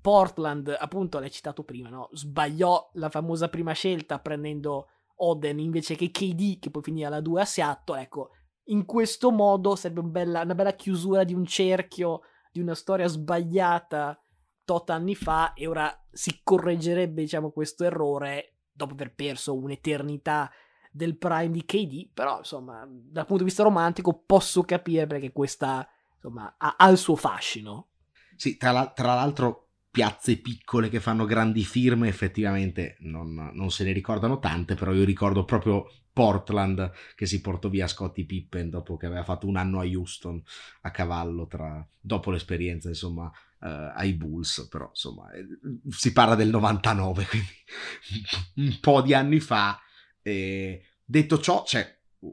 Portland, appunto, l'hai citato prima, no? Sbagliò la famosa prima scelta prendendo Oden invece che KD che poi finì alla 2 a Seattle, ecco, in questo modo sarebbe un bella, una bella chiusura di un cerchio, di una storia sbagliata tot anni fa e ora si correggerebbe, diciamo, questo errore dopo aver perso un'eternità del prime di KD, però insomma, dal punto di vista romantico posso capire perché questa, insomma, ha, ha il suo fascino. Sì, tra, la, tra l'altro piazze piccole che fanno grandi firme, effettivamente non, non, se ne ricordano tante, però io ricordo proprio Portland che si portò via Scottie Pippen dopo che aveva fatto un anno a Houston a cavallo, tra, dopo l'esperienza insomma eh, ai Bulls, però insomma eh, si parla del 99, quindi un po' di anni fa. Eh, detto ciò, c'è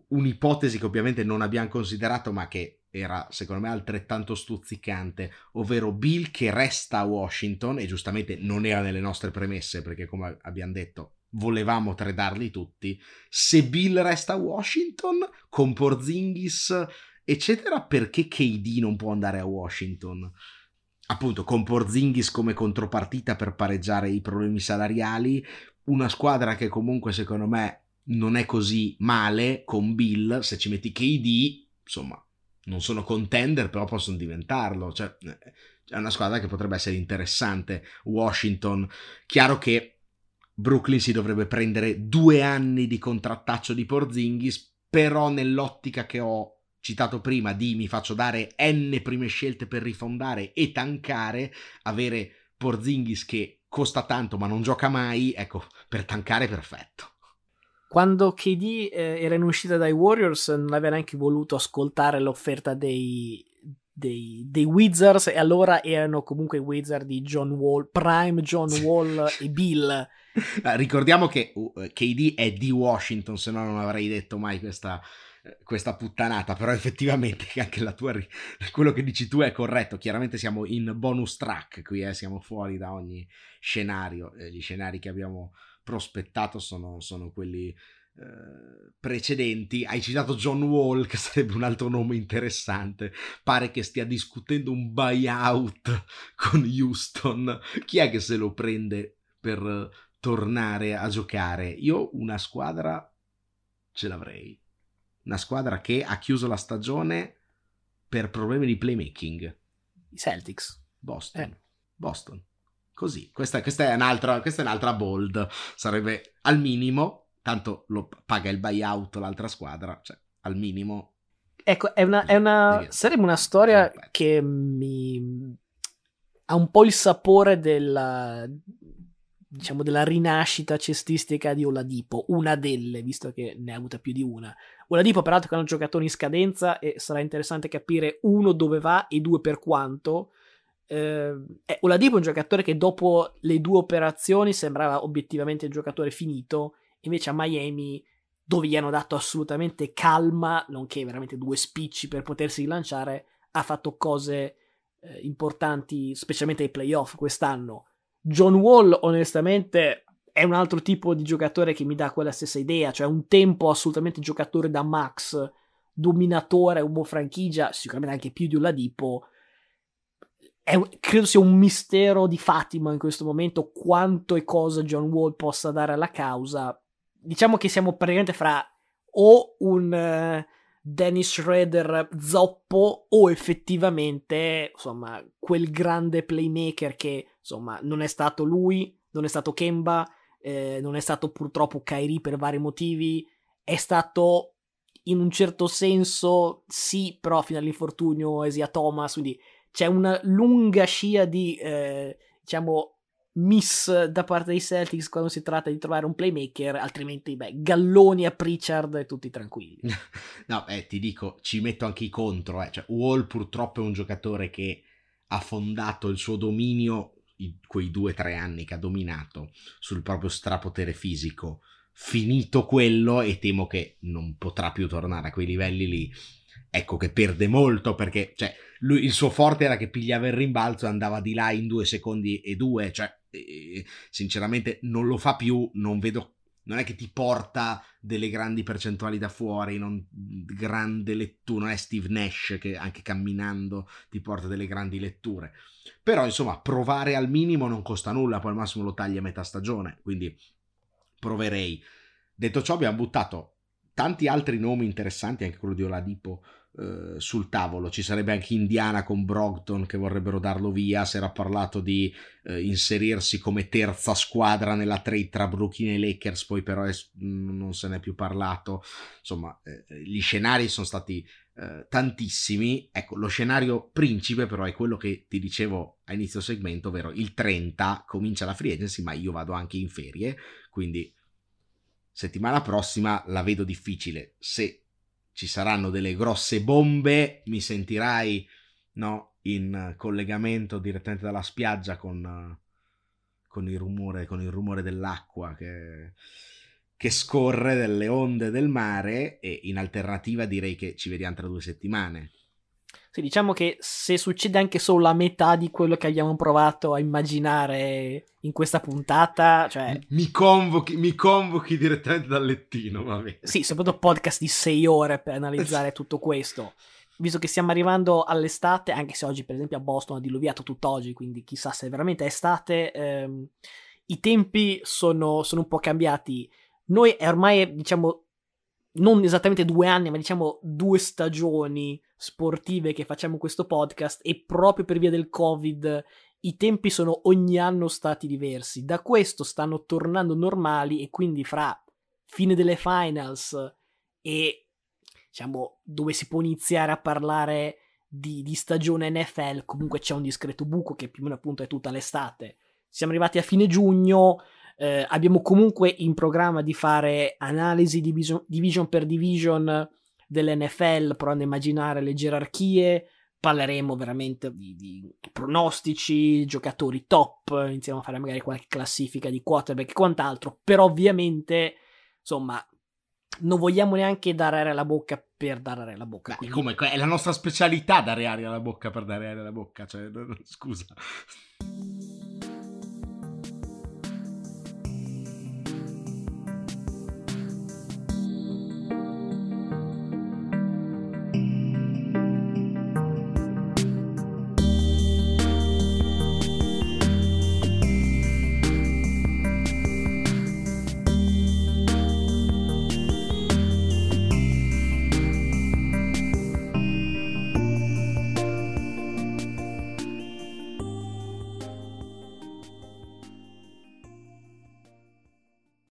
un'ipotesi che ovviamente non abbiamo considerato, ma che era secondo me altrettanto stuzzicante, ovvero Bill che resta a Washington e giustamente non era nelle nostre premesse perché come abbiamo detto volevamo tradarli tutti. Se Bill resta a Washington con Porzingis, eccetera, perché KD non può andare a Washington? Appunto, con Porzingis come contropartita per pareggiare i problemi salariali, una squadra che comunque secondo me non è così male con Bill, se ci metti KD, insomma, non sono contender, però possono diventarlo. Cioè, è una squadra che potrebbe essere interessante. Washington, chiaro che Brooklyn si dovrebbe prendere due anni di contrattaccio di Porzingis, però nell'ottica che ho citato prima di mi faccio dare n prime scelte per rifondare e tankare, avere Porzingis che costa tanto ma non gioca mai, ecco, per tankare perfetto. Quando KD eh, era in uscita dai Warriors non aveva neanche voluto ascoltare l'offerta dei, dei, dei, Wizards e allora erano comunque i Wizards di John Wall, Prime, John Wall e Bill. Ricordiamo che uh, KD è di Washington, se no non avrei detto mai questa, questa puttanata, però effettivamente anche la tua, quello che dici tu è corretto, chiaramente siamo in bonus track qui, eh, siamo fuori da ogni scenario, eh, gli scenari che abbiamo prospettato sono, sono quelli eh, precedenti. Hai citato John Wall, che sarebbe un altro nome interessante. Pare che stia discutendo un buyout con Houston. Chi è che se lo prende per tornare a giocare? Io una squadra ce l'avrei. Una squadra che ha chiuso la stagione per problemi di playmaking. I Celtics. Boston. Eh. Boston. Così, questa, questa, è un'altra, questa è un'altra bold. Sarebbe al minimo tanto lo paga il buyout l'altra squadra, cioè al minimo. Ecco, è una, è una sarebbe una storia che mi ha un po' il sapore della diciamo della rinascita cestistica di Oladipo, una delle, visto che ne ha avuta più di una. Oladipo peraltro è un giocatore in scadenza e sarà interessante capire uno dove va e due per quanto. Eh, Oladipo è un giocatore che dopo le due operazioni sembrava obiettivamente un giocatore finito Invece a Miami, dove gli hanno dato assolutamente calma, nonché veramente due spicci per potersi rilanciare, ha fatto cose eh, importanti, specialmente ai playoff quest'anno. John Wall, onestamente, è un altro tipo di giocatore che mi dà quella stessa idea, cioè un tempo assolutamente giocatore da max, dominatore, uomo franchigia, sicuramente anche più di un Ladipo. Un, credo sia un mistero di Fatima in questo momento quanto e cosa John Wall possa dare alla causa. Diciamo che siamo praticamente fra o un uh, Dennis Schroeder zoppo o effettivamente insomma quel grande playmaker che insomma non è stato lui, non è stato Kemba, eh, non è stato purtroppo Kyrie per vari motivi, è stato in un certo senso sì, però fino all'infortunio Esia Thomas, quindi c'è una lunga scia di eh, diciamo miss da parte dei Celtics quando si tratta di trovare un playmaker, altrimenti, beh, Galloni a Pritchard e tutti tranquilli. no, eh, ti dico, ci metto anche i contro. Eh. Cioè, Wall purtroppo è un giocatore che ha fondato il suo dominio, in quei due o tre anni che ha dominato, sul proprio strapotere fisico. Finito quello, e temo che non potrà più tornare a quei livelli lì. Ecco che perde molto perché cioè, lui, il suo forte era che pigliava il rimbalzo e andava di là in due secondi e due. Cioè, sinceramente non lo fa più, non vedo non è che ti porta delle grandi percentuali da fuori, non grande lettura, non è Steve Nash che anche camminando ti porta delle grandi letture. Però insomma, provare al minimo non costa nulla, poi al massimo lo tagli a metà stagione, quindi proverei. Detto ciò, abbiamo buttato tanti altri nomi interessanti, anche quello di Oladipo eh, sul tavolo. Ci sarebbe anche Indiana con Brogdon che vorrebbero darlo via. Si era parlato di eh, inserirsi come terza squadra nella trade tra Brooklyn e Lakers, poi però è, non se n'è più parlato. Insomma, eh, gli scenari sono stati eh, tantissimi. Ecco, lo scenario principe però è quello che ti dicevo a inizio segmento, ovvero il 30 comincia la free agency, ma io vado anche in ferie, quindi settimana prossima la vedo difficile. Se ci saranno delle grosse bombe, mi sentirai no, in collegamento direttamente dalla spiaggia con, con, il, rumore, con il rumore dell'acqua che, che scorre delle onde del mare e in alternativa direi che ci vediamo tra due settimane. Sì, diciamo che se succede anche solo la metà di quello che abbiamo provato a immaginare in questa puntata, cioè... Mi convochi, mi convochi direttamente dal lettino, va bene. Sì, soprattutto podcast di sei ore per analizzare tutto questo. Visto che stiamo arrivando all'estate, anche se oggi per esempio a Boston ha diluviato tutt'oggi, quindi chissà se veramente è estate, ehm, i tempi sono, sono un po' cambiati. Noi è ormai, diciamo, non esattamente due anni, ma diciamo due stagioni sportive che facciamo questo podcast e proprio per via del Covid i tempi sono ogni anno stati diversi. Da questo stanno tornando normali e quindi fra fine delle finals e diciamo dove si può iniziare a parlare di, di stagione NFL, comunque c'è un discreto buco che più o meno appunto è tutta l'estate. Siamo arrivati a fine giugno, eh, abbiamo comunque in programma di fare analisi division, division per division dell'NFL, provando a immaginare le gerarchie. Parleremo veramente di, di, pronostici, giocatori top, iniziamo a fare magari qualche classifica di quarterback e quant'altro, però ovviamente, insomma, non vogliamo neanche dare aria alla bocca per dare aria alla bocca. Beh. Come, è la nostra specialità dare aria alla bocca per dare aria alla bocca, cioè, scusa.